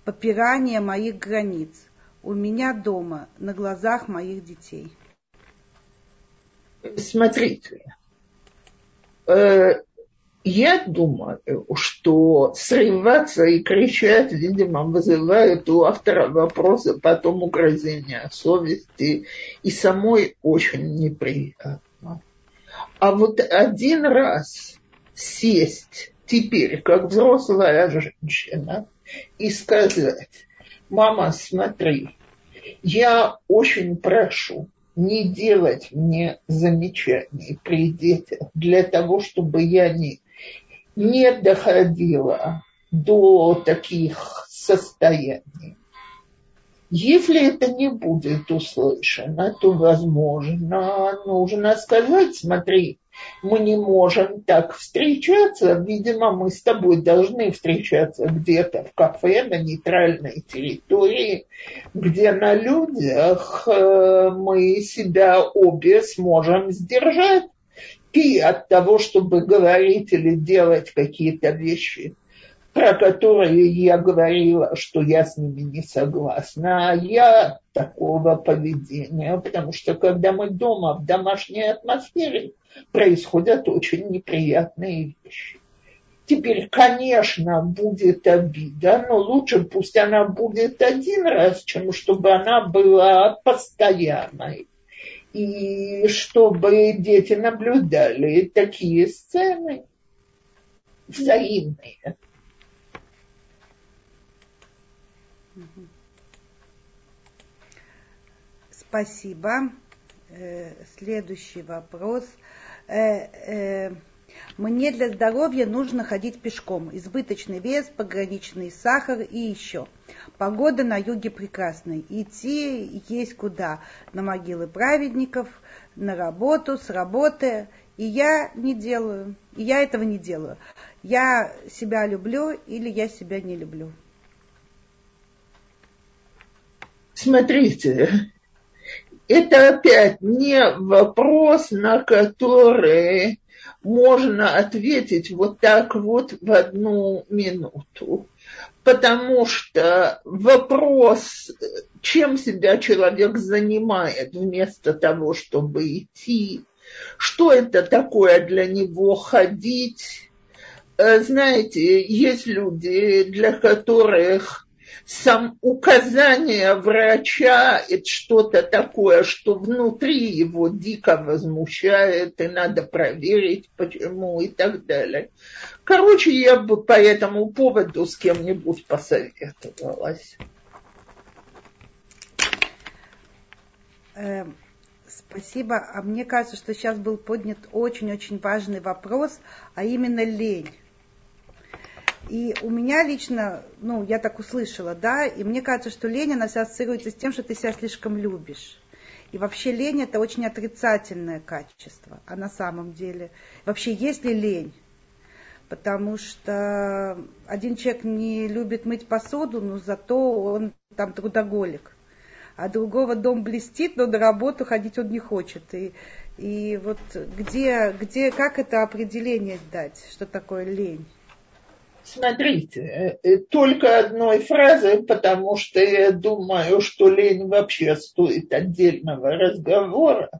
попирания моих границ у меня дома, на глазах моих детей. Смотрите, я думаю, что срываться и кричать, видимо, вызывает у автора вопроса потом угрызения совести и самой очень неприятно. А вот один раз сесть теперь, как взрослая женщина, и сказать, мама, смотри, я очень прошу, не делать мне замечаний при детях для того, чтобы я не не доходила до таких состояний. Если это не будет услышано, то, возможно, нужно сказать, смотри, мы не можем так встречаться, видимо, мы с тобой должны встречаться где-то в кафе на нейтральной территории, где на людях э, мы себя обе сможем сдержать. Ты от того, чтобы говорить или делать какие-то вещи, про которые я говорила, что я с ними не согласна, а я такого поведения, потому что когда мы дома в домашней атмосфере, происходят очень неприятные вещи. Теперь, конечно, будет обида, но лучше пусть она будет один раз, чем чтобы она была постоянной и чтобы дети наблюдали такие сцены взаимные. Спасибо. Э, следующий вопрос. Э, э, мне для здоровья нужно ходить пешком. Избыточный вес, пограничный сахар и еще. Погода на юге прекрасная. Идти есть куда. На могилы праведников, на работу, с работы. И я не делаю. И я этого не делаю. Я себя люблю или я себя не люблю. Смотрите, это опять не вопрос, на который можно ответить вот так вот в одну минуту. Потому что вопрос, чем себя человек занимает вместо того, чтобы идти, что это такое для него ходить. Э, знаете, есть люди, для которых сам указание врача – это что-то такое, что внутри его дико возмущает, и надо проверить, почему и так далее. Короче, я бы по этому поводу с кем-нибудь посоветовалась. Эм, спасибо. А мне кажется, что сейчас был поднят очень-очень важный вопрос, а именно лень. И у меня лично, ну, я так услышала, да, и мне кажется, что лень, она ассоциируется с тем, что ты себя слишком любишь. И вообще лень это очень отрицательное качество, а на самом деле. Вообще есть ли лень? Потому что один человек не любит мыть посуду, но зато он там трудоголик. а другого дом блестит, но на работу ходить он не хочет. И, и вот где, где, как это определение дать, что такое лень? Смотрите, э, только одной фразой, потому что я думаю, что лень вообще стоит отдельного разговора.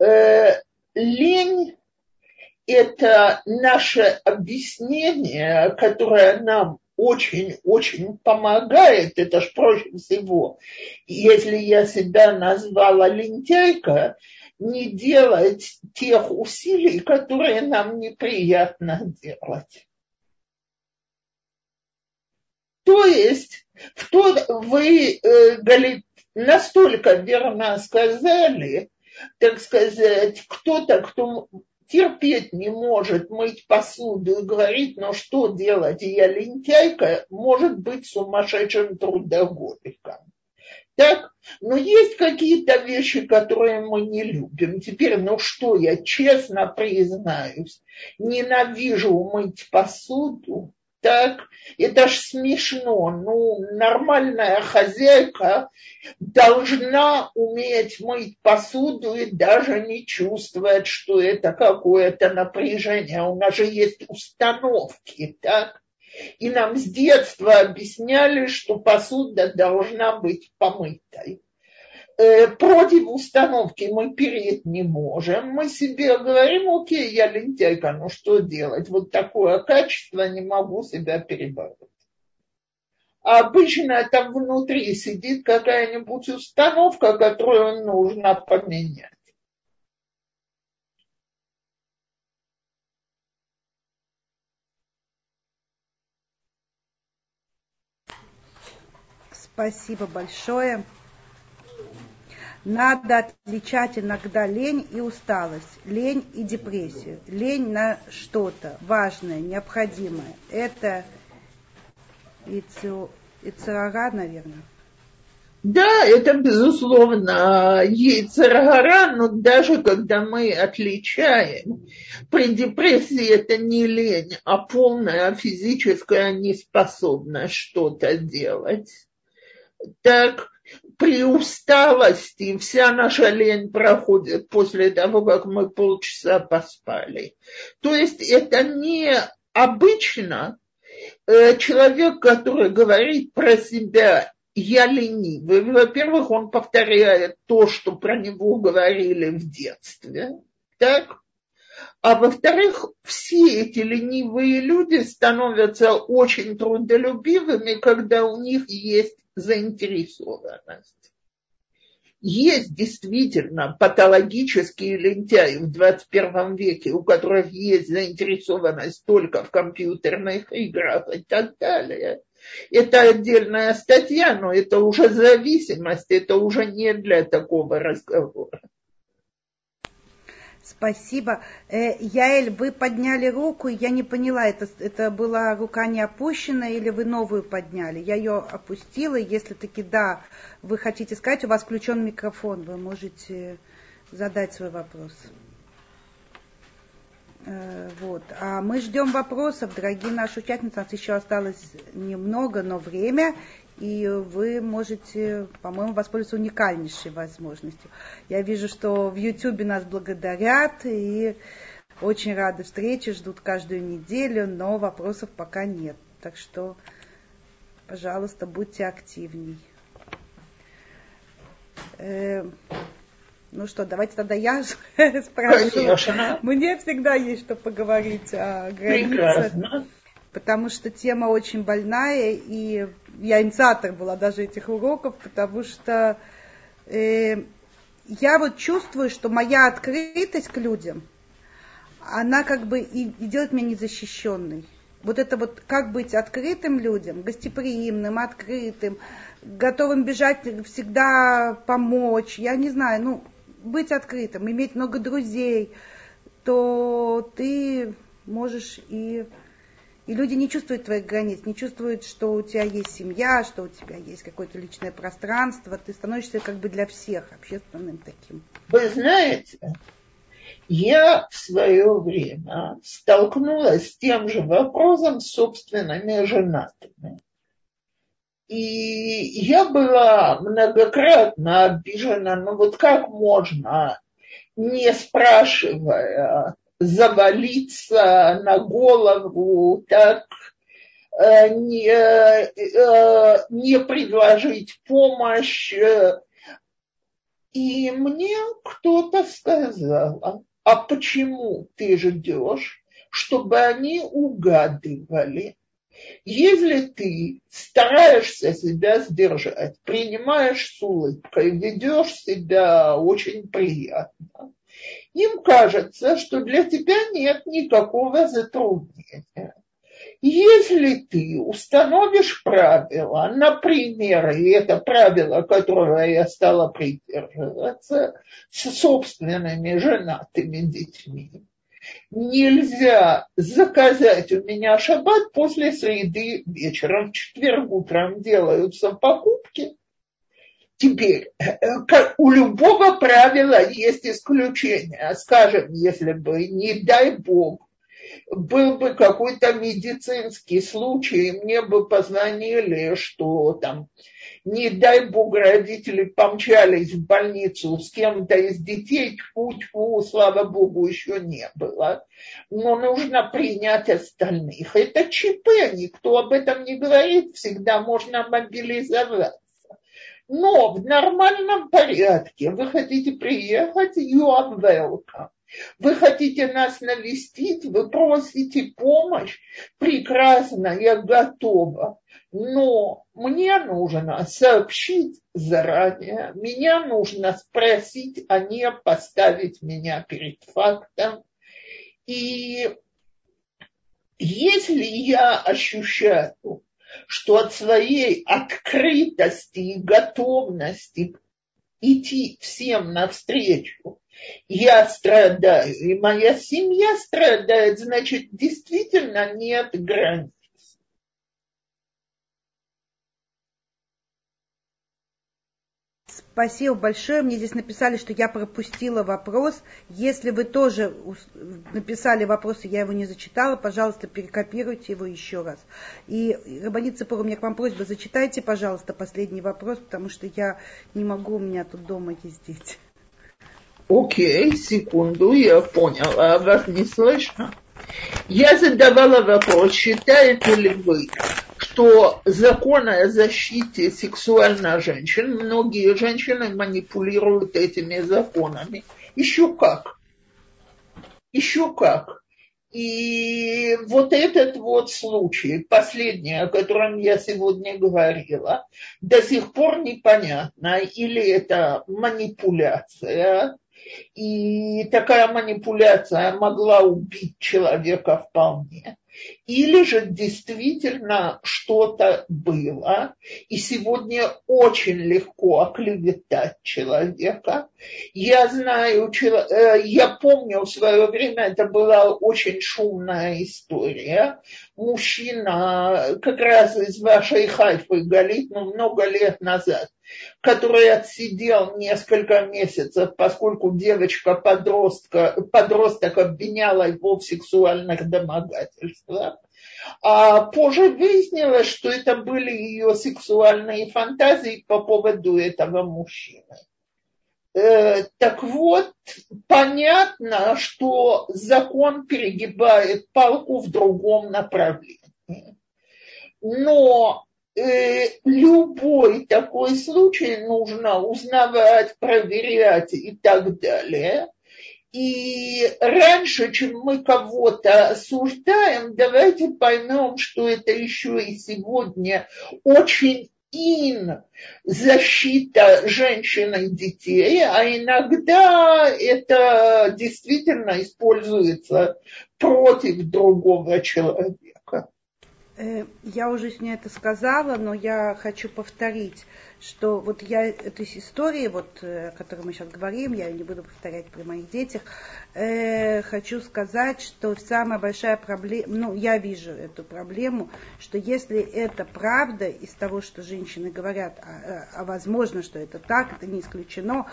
Э, лень – это наше объяснение, которое нам очень-очень помогает, это ж проще всего. Если я себя назвала лентяйка, не делать тех усилий, которые нам неприятно делать. То есть, в тот, вы, э, настолько верно сказали, так сказать, кто-то, кто терпеть не может мыть посуду и говорит, ну что делать, я лентяйка, может быть сумасшедшим трудоголиком. Так? Но есть какие-то вещи, которые мы не любим. Теперь, ну что, я честно признаюсь, ненавижу мыть посуду, так, это ж смешно. Ну, нормальная хозяйка должна уметь мыть посуду и даже не чувствовать, что это какое-то напряжение. У нас же есть установки, так? И нам с детства объясняли, что посуда должна быть помытой. Э, против установки мы переть не можем. Мы себе говорим, окей, я лентяйка, ну что делать? Вот такое качество не могу себя перебороть. Обычно там внутри сидит какая-нибудь установка, которую нужно поменять. Спасибо большое. Надо отличать иногда лень и усталость, лень и депрессию. Лень на что-то важное, необходимое. Это Ицерара, наверное. Да, это безусловно яйцерара, но даже когда мы отличаем, при депрессии это не лень, а полная физическая неспособность что-то делать. Так, при усталости вся наша лень проходит после того, как мы полчаса поспали. То есть это не обычно э, человек, который говорит про себя я ленивый. Во-первых, он повторяет то, что про него говорили в детстве. Так? А во-вторых, все эти ленивые люди становятся очень трудолюбивыми, когда у них есть заинтересованность. Есть действительно патологические лентяи в 21 веке, у которых есть заинтересованность только в компьютерных играх и так далее. Это отдельная статья, но это уже зависимость, это уже не для такого разговора. Спасибо. Э, Яэль, вы подняли руку, я не поняла, это, это была рука не опущена или вы новую подняли? Я ее опустила, если таки да, вы хотите сказать, у вас включен микрофон, вы можете задать свой вопрос. Э, вот. А мы ждем вопросов, дорогие наши участницы. У нас еще осталось немного, но время и вы можете, по-моему, воспользоваться уникальнейшей возможностью. Я вижу, что в YouTube нас благодарят и очень рады встрече, ждут каждую неделю, но вопросов пока нет. Так что, пожалуйста, будьте активней. Э, ну что, давайте тогда я спрошу. Конечно. Мне всегда есть что поговорить о границах. Прекрасно потому что тема очень больная, и я инициатор была даже этих уроков, потому что э, я вот чувствую, что моя открытость к людям, она как бы и, и делает меня незащищенной. Вот это вот как быть открытым людям, гостеприимным, открытым, готовым бежать всегда помочь, я не знаю, ну, быть открытым, иметь много друзей, то ты можешь и и люди не чувствуют твоих границ, не чувствуют, что у тебя есть семья, что у тебя есть какое-то личное пространство. Ты становишься как бы для всех общественным таким. Вы знаете, я в свое время столкнулась с тем же вопросом с собственными женатыми. И я была многократно обижена, ну вот как можно, не спрашивая, завалиться на голову, так э, не, э, не предложить помощь. И мне кто-то сказал, а почему ты ждешь, чтобы они угадывали? Если ты стараешься себя сдержать, принимаешь с улыбкой, ведешь себя очень приятно, им кажется, что для тебя нет никакого затруднения. Если ты установишь правила, например, и это правило, которое я стала придерживаться, с собственными женатыми детьми, нельзя заказать у меня шаббат после среды вечером. В четверг утром делаются покупки. Теперь, у любого правила есть исключение. Скажем, если бы, не дай бог, был бы какой-то медицинский случай, мне бы позвонили, что там, не дай бог, родители помчались в больницу с кем-то из детей, тьфу-тьфу, слава богу, еще не было. Но нужно принять остальных. Это ЧП, никто об этом не говорит, всегда можно мобилизоваться. Но в нормальном порядке вы хотите приехать, you are welcome. Вы хотите нас навестить, вы просите помощь. Прекрасно, я готова. Но мне нужно сообщить заранее, меня нужно спросить, а не поставить меня перед фактом. И если я ощущаю, что от своей открытости и готовности идти всем навстречу я страдаю, и моя семья страдает, значит, действительно нет границ. Спасибо большое. Мне здесь написали, что я пропустила вопрос. Если вы тоже написали вопрос, и я его не зачитала, пожалуйста, перекопируйте его еще раз. И, Рабанит Цепор, у меня к вам просьба, зачитайте, пожалуйста, последний вопрос, потому что я не могу, у меня тут дома есть дети. Окей, секунду, я поняла, вас не слышно. Я задавала вопрос, считаете ли вы, что закон о защите сексуально женщин, многие женщины манипулируют этими законами. Еще как. Еще как. И вот этот вот случай, последний, о котором я сегодня говорила, до сих пор непонятно, или это манипуляция, и такая манипуляция могла убить человека вполне. Или же действительно что-то было, и сегодня очень легко оклеветать человека. Я знаю, э, я помню в свое время, это была очень шумная история. Мужчина как раз из вашей Хайфы, Галит, ну, много лет назад, который отсидел несколько месяцев, поскольку девочка-подростка, подросток обвиняла его в сексуальных домогательствах. А позже выяснилось, что это были ее сексуальные фантазии по поводу этого мужчины. Э, так вот, понятно, что закон перегибает палку в другом направлении. Но э, любой такой случай нужно узнавать, проверять и так далее. И раньше, чем мы кого-то осуждаем, давайте поймем, что это еще и сегодня очень ин защита женщин и детей, а иногда это действительно используется против другого человека. Э, я уже сегодня это сказала, но я хочу повторить, что вот я этой истории, вот, э, о которой мы сейчас говорим, я не буду повторять при моих детях, э, хочу сказать, что самая большая проблема, ну, я вижу эту проблему, что если это правда из того, что женщины говорят, а, а возможно, что это так, это не исключено,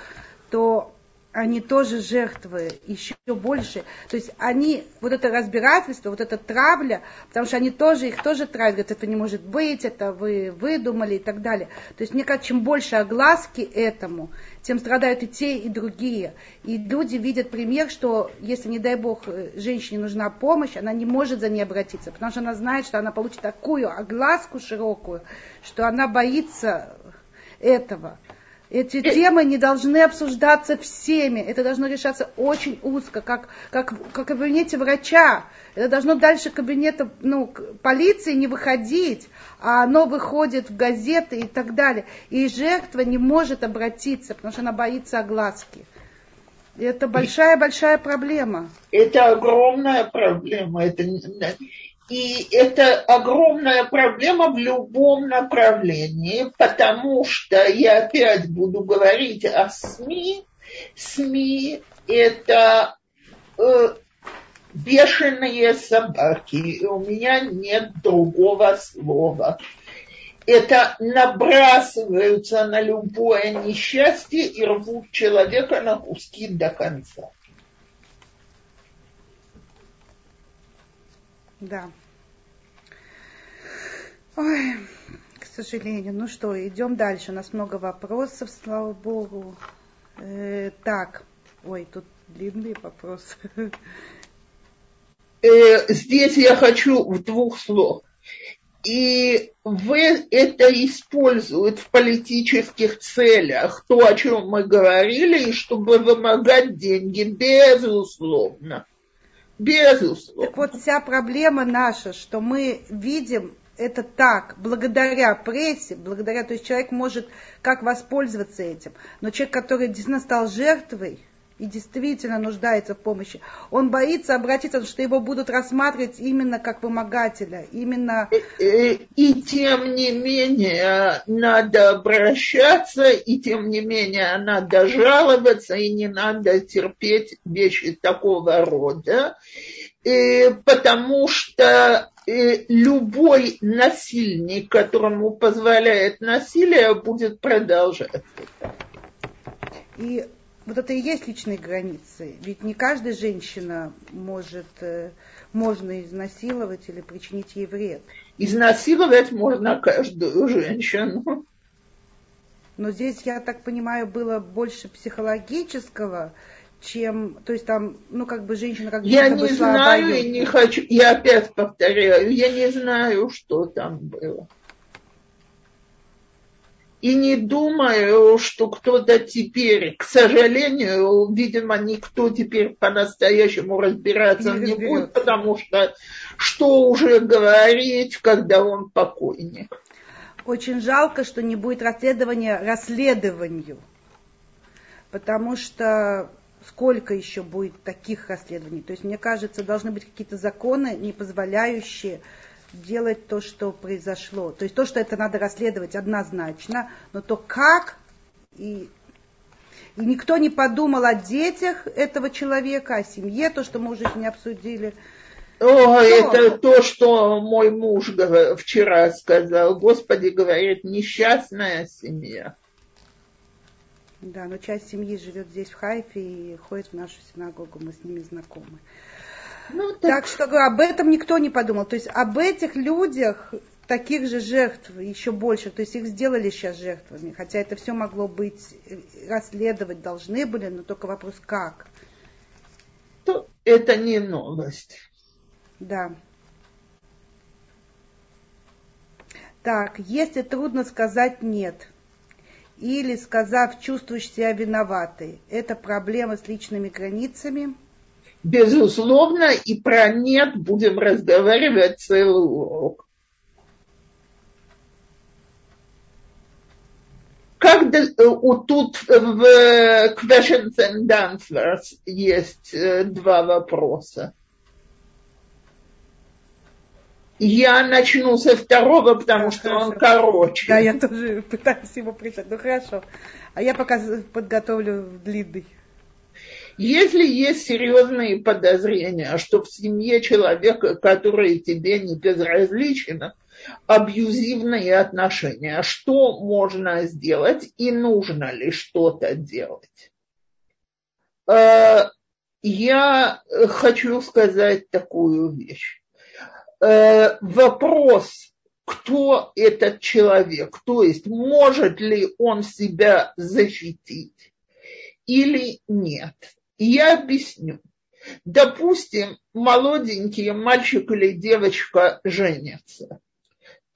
то они тоже жертвы, еще больше. То есть они, вот это разбирательство, вот эта травля, потому что они тоже, их тоже травят, это не может быть, это вы выдумали и так далее. То есть мне кажется, чем больше огласки этому, тем страдают и те, и другие. И люди видят пример, что если, не дай бог, женщине нужна помощь, она не может за ней обратиться, потому что она знает, что она получит такую огласку широкую, что она боится этого. Эти темы не должны обсуждаться всеми. Это должно решаться очень узко, как, как, как в кабинете врача. Это должно дальше кабинета ну, полиции не выходить, а оно выходит в газеты и так далее. И жертва не может обратиться, потому что она боится огласки. Это большая-большая проблема. Это огромная проблема. Это и это огромная проблема в любом направлении, потому что я опять буду говорить о СМИ. СМИ это э, бешеные собаки. У меня нет другого слова. Это набрасываются на любое несчастье и рвут человека на куски до конца. Да. Ой, к сожалению. Ну что, идем дальше. У нас много вопросов, слава богу. Э, так, ой, тут длинные вопросы. Э, здесь я хочу в двух словах. И вы это используют в политических целях, то, о чем мы говорили, и чтобы вымогать деньги, безусловно. Безусловно. Так вот, вся проблема наша, что мы видим это так, благодаря прессе, благодаря, то есть человек может как воспользоваться этим. Но человек, который действительно стал жертвой, и действительно нуждается в помощи, он боится обратиться, что его будут рассматривать именно как вымогателя, именно... И, и тем не менее надо обращаться, и тем не менее надо жаловаться, и не надо терпеть вещи такого рода, и, э, потому что э, любой насильник, которому позволяет насилие, будет продолжать. И вот это и есть личные границы. Ведь не каждая женщина может, э, можно изнасиловать или причинить ей вред. Изнасиловать можно каждую женщину. Но здесь, я так понимаю, было больше психологического, чем, то есть там, ну, как бы женщина как Я не знаю и не хочу, я опять повторяю, я не знаю, что там было. И не думаю, что кто-то теперь, к сожалению, видимо, никто теперь по-настоящему разбираться не, не будет, потому что что уже говорить, когда он покойник. Очень жалко, что не будет расследования расследованию, потому что сколько еще будет таких расследований. То есть, мне кажется, должны быть какие-то законы, не позволяющие делать то, что произошло. То есть то, что это надо расследовать однозначно, но то как и, и никто не подумал о детях этого человека, о семье, то, что мы уже не обсудили. О, это то, что мой муж вчера сказал. Господи, говорит, несчастная семья. Да, но часть семьи живет здесь в Хайфе и ходит в нашу синагогу, мы с ними знакомы. Ну, так... так что об этом никто не подумал. То есть об этих людях, таких же жертв еще больше, то есть их сделали сейчас жертвами, хотя это все могло быть, расследовать должны были, но только вопрос как. То это не новость. Да. Так, если трудно сказать нет, или сказав, чувствуешь себя виноватой, это проблема с личными границами – безусловно, и про нет будем разговаривать целый урок. Как э, тут в Questions and Answers есть э, два вопроса. Я начну со второго, потому что он короче. Да, я тоже пытаюсь его прочитать. Ну хорошо. А я пока подготовлю длинный. Если есть серьезные подозрения, что в семье человека, который тебе не безразличен, абьюзивные отношения, что можно сделать и нужно ли что-то делать? Э, я хочу сказать такую вещь. Э, вопрос, кто этот человек, то есть может ли он себя защитить или нет. Я объясню. Допустим, молоденький мальчик или девочка женятся,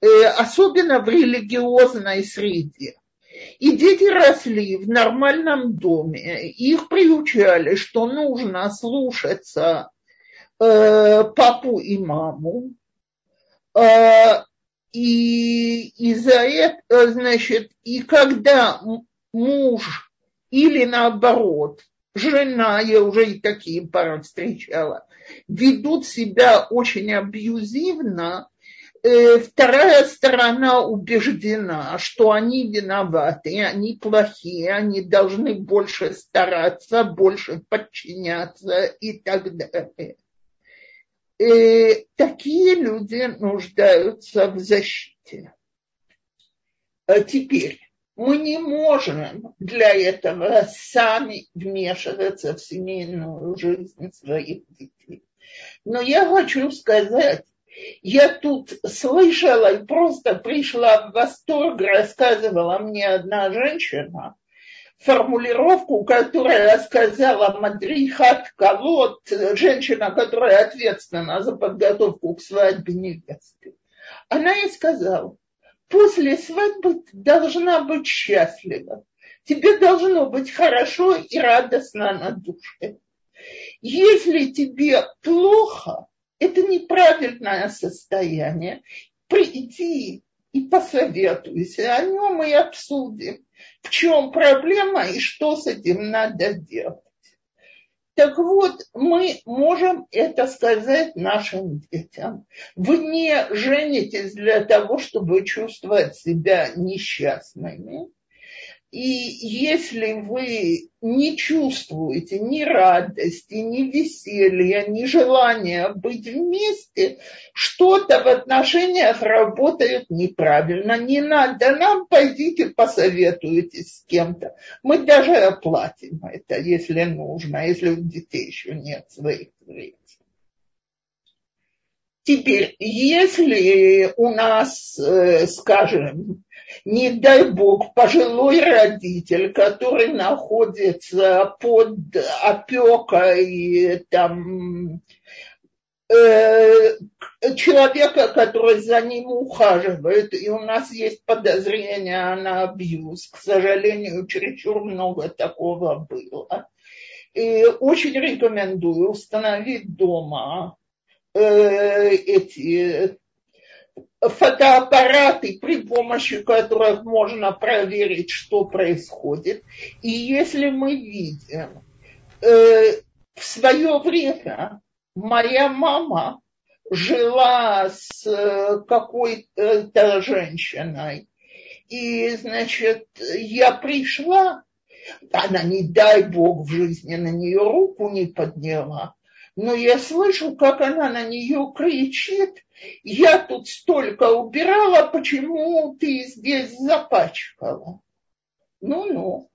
э, особенно в религиозной среде. И дети росли в нормальном доме, их приучали, что нужно слушаться э, папу и маму. Э, и из-за этого, значит, и когда муж или наоборот жена, я уже и такие пары встречала, ведут себя очень абьюзивно, э, вторая сторона убеждена, что они виноваты, они плохие, они должны больше стараться, больше подчиняться и так далее. И э, такие люди нуждаются в защите. А теперь, мы не можем для этого сами вмешиваться в семейную жизнь своих детей. Но я хочу сказать, я тут слышала и просто пришла в восторг, рассказывала мне одна женщина формулировку, которая сказала Мадрихат Калот, женщина, которая ответственна за подготовку к свадьбе невесты. Она ей сказала, после свадьбы ты должна быть счастлива. Тебе должно быть хорошо и радостно на душе. Если тебе плохо, это неправильное состояние. Приди и посоветуйся о нем и обсудим, в чем проблема и что с этим надо делать. Так вот, мы можем это сказать нашим детям. Вы не женитесь для того, чтобы чувствовать себя несчастными. И если вы не чувствуете ни радости, ни веселья, ни желания быть вместе, что-то в отношениях работает неправильно. Не надо нам, пойдите посоветуйтесь с кем-то. Мы даже оплатим это, если нужно, если у детей еще нет своих средств. Теперь, если у нас, э, скажем, не дай бог, пожилой родитель, который находится под опекой там, э, человека, который за ним ухаживает, и у нас есть подозрение на абьюз. К сожалению, чересчур много такого было. И очень рекомендую установить дома эти фотоаппараты, при помощи которых можно проверить, что происходит. И если мы видим, э, в свое время моя мама жила с э, какой-то женщиной, и, значит, я пришла, она, не дай бог, в жизни на нее руку не подняла, но я слышу, как она на нее кричит, я тут столько убирала, почему ты здесь запачкала? Ну-ну.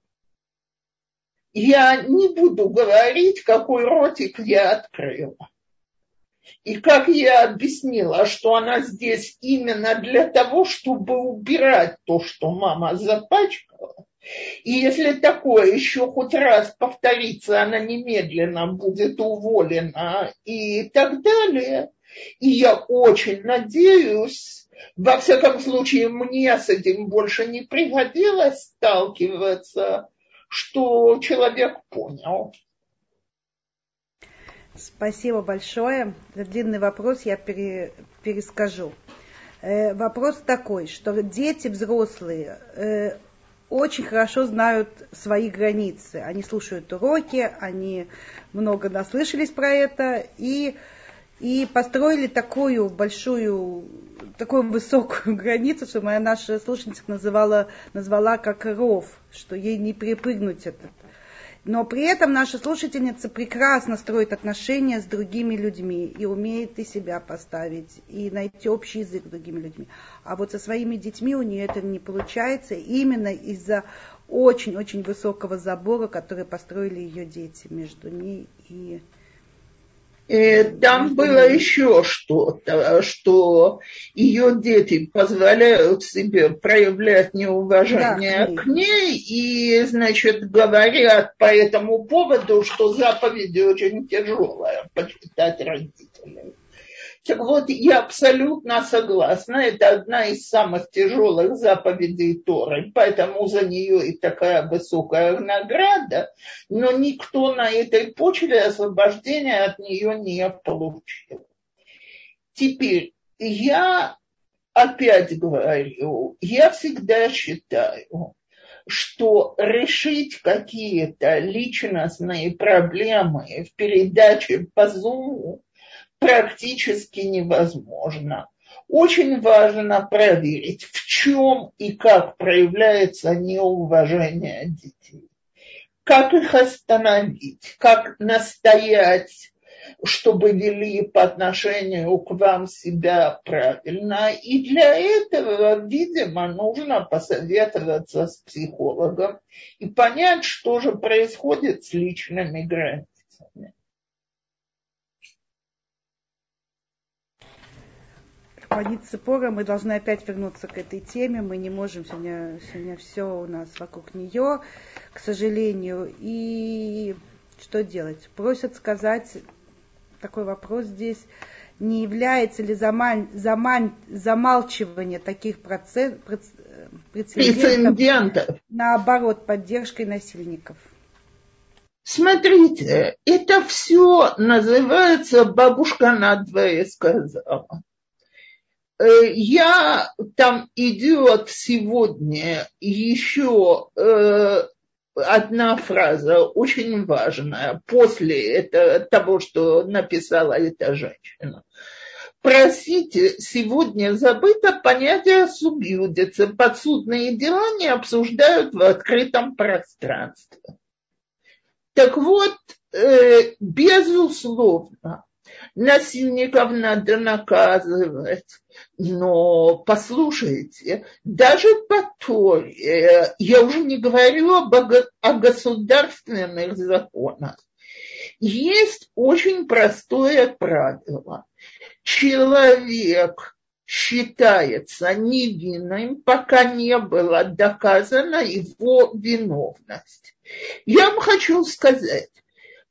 Я не буду говорить, какой ротик я открыла. И как я объяснила, что она здесь именно для того, чтобы убирать то, что мама запачкала, и если такое еще хоть раз повторится, она немедленно будет уволена и так далее. И я очень надеюсь, во всяком случае, мне с этим больше не приходилось сталкиваться, что человек понял. Спасибо большое. Это длинный вопрос, я пере, перескажу. Э, вопрос такой, что дети взрослые э, очень хорошо знают свои границы. Они слушают уроки, они много наслышались про это и, и построили такую большую, такую высокую границу, что моя наша слушательница называла, назвала как ров, что ей не перепрыгнуть этот. Но при этом наша слушательница прекрасно строит отношения с другими людьми и умеет и себя поставить, и найти общий язык с другими людьми. А вот со своими детьми у нее это не получается именно из-за очень-очень высокого забора, который построили ее дети между ней и там было еще что-то, что ее дети позволяют себе проявлять неуважение да, к ней и, значит, говорят по этому поводу, что заповедь очень тяжелая почитать родителей. Так вот, я абсолютно согласна. Это одна из самых тяжелых заповедей Торы, поэтому за нее и такая высокая награда. Но никто на этой почве освобождения от нее не получил. Теперь, я опять говорю, я всегда считаю, что решить какие-то личностные проблемы в передаче по Zoom практически невозможно. Очень важно проверить, в чем и как проявляется неуважение детей. Как их остановить, как настоять, чтобы вели по отношению к вам себя правильно. И для этого, видимо, нужно посоветоваться с психологом и понять, что же происходит с личными границами. Панит Цепора, мы должны опять вернуться к этой теме. Мы не можем сегодня, сегодня все у нас вокруг нее, к сожалению. И что делать? Просят сказать такой вопрос здесь. Не является ли замаль, замаль, замалчивание таких процесс, прецедентов, прецедентов наоборот поддержкой насильников? Смотрите, это все называется бабушка надвое сказала. Э, я там идет сегодня еще э, одна фраза очень важная после это, того, что написала эта женщина. Простите, сегодня забыто понятие субъюдицы. Подсудные дела не обсуждают в открытом пространстве. Так вот, э, безусловно, насильников надо наказывать. Но послушайте, даже по Торе, я уже не говорю об, о государственных законах, есть очень простое правило. Человек считается невинным, пока не была доказана его виновность. Я вам хочу сказать,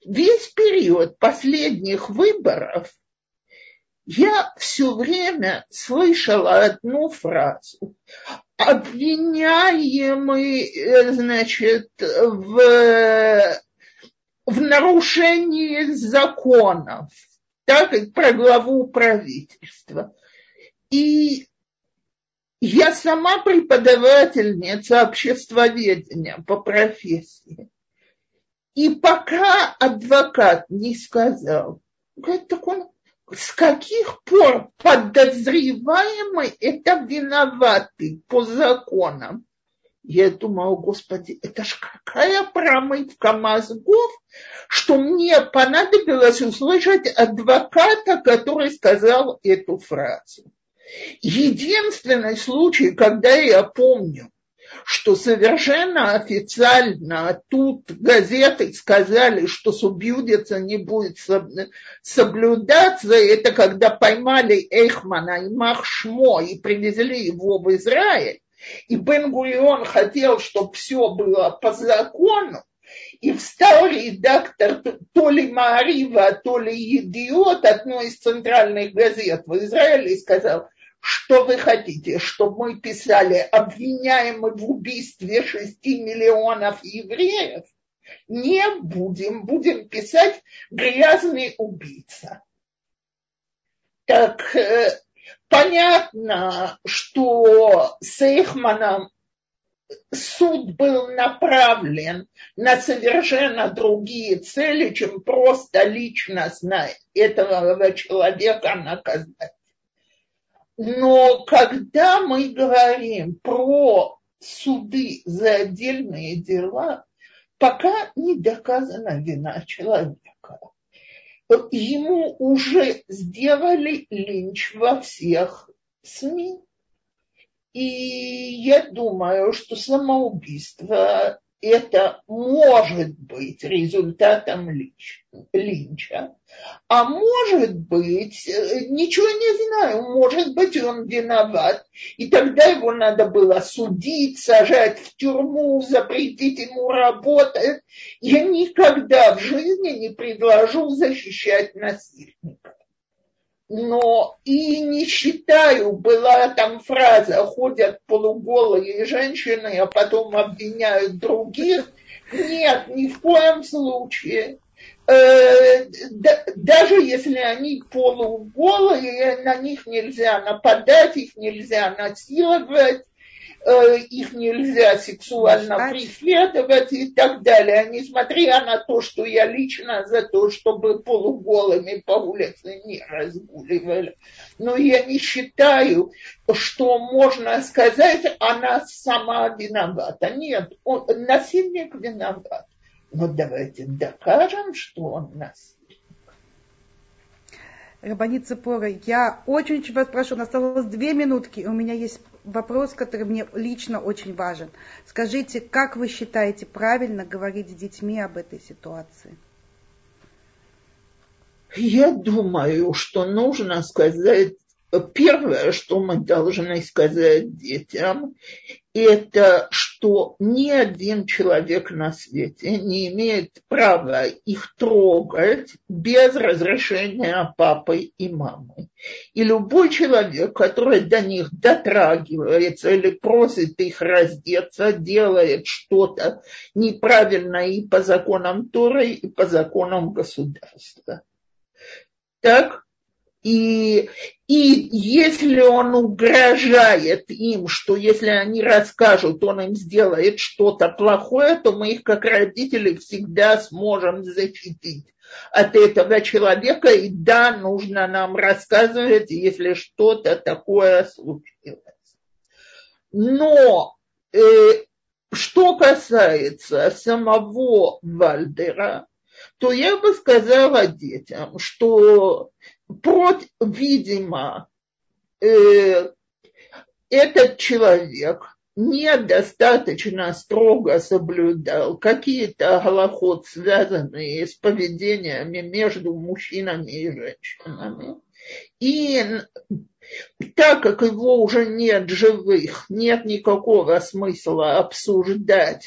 весь период последних выборов я все время слышала одну фразу. Обвиняемый, э, значит, в, в нарушении законов, так, про главу правительства. И я сама преподавательница обществоведения по профессии. И пока адвокат не сказал, говорит, так он с каких пор подозреваемый это виноватый по законам? Я думаю, господи, это ж какая промывка мозгов, что мне понадобилось услышать адвоката, который сказал эту фразу. Единственный случай, когда я помню, что совершенно официально тут газеты сказали, что субъюдица не будет соблюдаться, это когда поймали Эйхмана и Махшмо и привезли его в Израиль, и бен хотел, чтобы все было по закону, и встал редактор то ли Маарива, то ли Идиот, одной из центральных газет в Израиле, и сказал, что вы хотите, чтобы мы писали обвиняемый в убийстве шести миллионов евреев? Не будем, будем писать грязный убийца. Так э, понятно, что с Эйхманом суд был направлен на совершенно другие цели, чем просто личностно этого человека наказать. Но когда мы говорим про суды за отдельные дела, пока не доказана вина человека. Ему уже сделали линч во всех СМИ. И я думаю, что самоубийство это может быть результатом линча, а может быть, э, ничего не знаю, может быть, он виноват, и тогда его надо было судить, сажать в тюрьму, запретить ему работать. Я никогда в жизни не предложу защищать насильника но и не считаю, была там фраза, ходят полуголые женщины, а потом обвиняют других. Нет, ни в коем случае. Э, даже если они полуголые, на них нельзя нападать, их нельзя насиловать, их нельзя сексуально преследовать и так далее, несмотря на то, что я лично за то, чтобы полуголыми по улице не разгуливали. Но я не считаю, что можно сказать, она сама виновата. Нет, он, насильник виноват. Но давайте докажем, что он насильник. Рабанит Цепора, я очень-очень вас прошу, осталось две минутки, у меня есть вопрос, который мне лично очень важен. Скажите, как вы считаете правильно говорить с детьми об этой ситуации? Я думаю, что нужно сказать Первое, что мы должны сказать детям, это что ни один человек на свете не имеет права их трогать без разрешения папы и мамы. И любой человек, который до них дотрагивается или просит их раздеться, делает что-то неправильно и по законам Торы, и по законам государства. Так, и, и если он угрожает им, что если они расскажут, он им сделает что-то плохое, то мы их как родители всегда сможем защитить от этого человека. И да, нужно нам рассказывать, если что-то такое случилось. Но э, что касается самого Вальдера, то я бы сказала детям, что против, видимо, э, этот человек недостаточно строго соблюдал какие-то голоход, связанные с поведениями между мужчинами и женщинами. И так как его уже нет живых, нет никакого смысла обсуждать,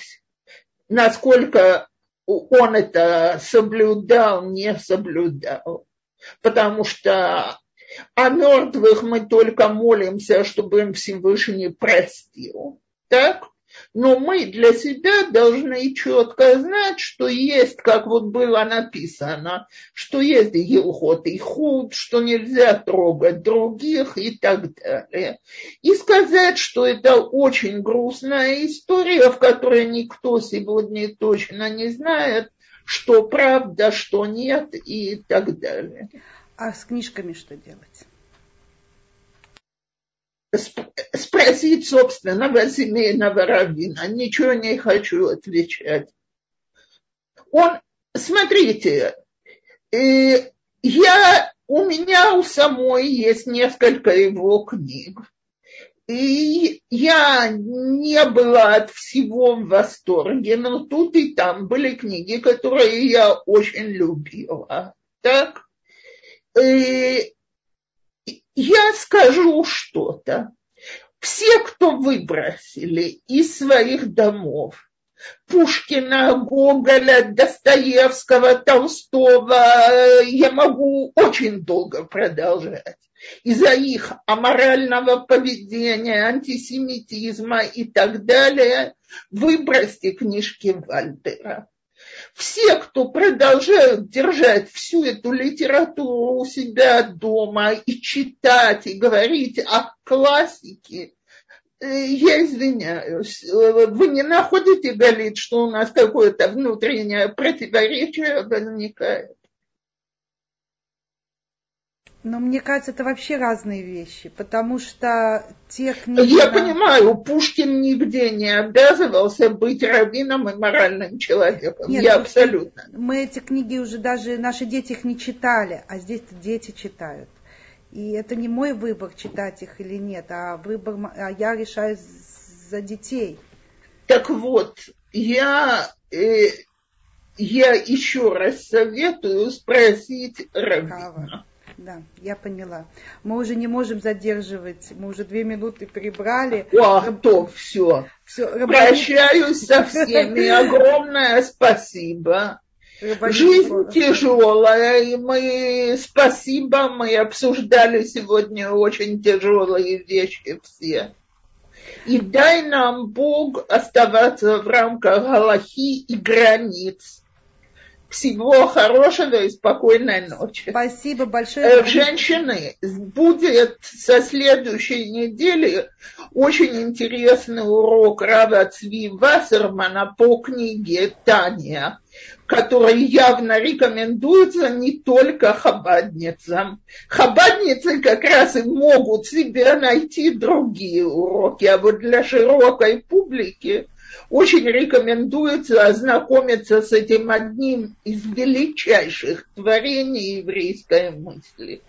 насколько он это соблюдал, не соблюдал потому что о мертвых мы только молимся, чтобы им Всевышний простил. Так? Но мы для себя должны четко знать, что есть, как вот было написано, что есть Елхот и худ, что нельзя трогать других и так далее. И сказать, что это очень грустная история, в которой никто сегодня точно не знает, что правда, что нет и так далее. А с книжками что делать? Спросить собственного семейного раввина. Ничего не хочу отвечать. Он, смотрите, э, я, у меня у самой есть несколько его книг. И я не была от всего в восторге, но тут и там были книги, которые я очень любила. Так? И я скажу что-то. Все, кто выбросили из своих домов Пушкина, Гоголя, Достоевского, Толстого, я могу очень долго продолжать из-за их аморального поведения, антисемитизма и так далее, выбросьте книжки Вальтера. Все, кто продолжают держать всю эту литературу у себя дома и читать, и говорить о классике, я извиняюсь, вы не находите, Галит, что у нас какое-то внутреннее противоречие возникает? Но мне кажется, это вообще разные вещи, потому что те книги... Я понимаю, Пушкин нигде не обязывался быть раввином и моральным человеком. Нет, Я абсолютно. Мы эти книги уже даже, наши дети их не читали, а здесь дети читают. И это не мой выбор, читать их или нет, а выбор, а я решаю за детей. Так вот, я, э, я еще раз советую спросить Равина. Да, я поняла. Мы уже не можем задерживать. Мы уже две минуты перебрали. О, Раб... то все. все. Прощаюсь со всеми. Огромное спасибо. Жизнь тяжелая, и мы, спасибо, мы обсуждали сегодня очень тяжелые вещи все. И дай нам Бог оставаться в рамках Галахи и границ всего хорошего и спокойной ночи. Спасибо большое. Э, женщины, будет со следующей недели очень интересный урок Рава Цви Вассермана по книге Таня, который явно рекомендуется не только хабадницам. Хабадницы как раз и могут себе найти другие уроки, а вот для широкой публики очень рекомендуется ознакомиться с этим одним из величайших творений еврейской мысли.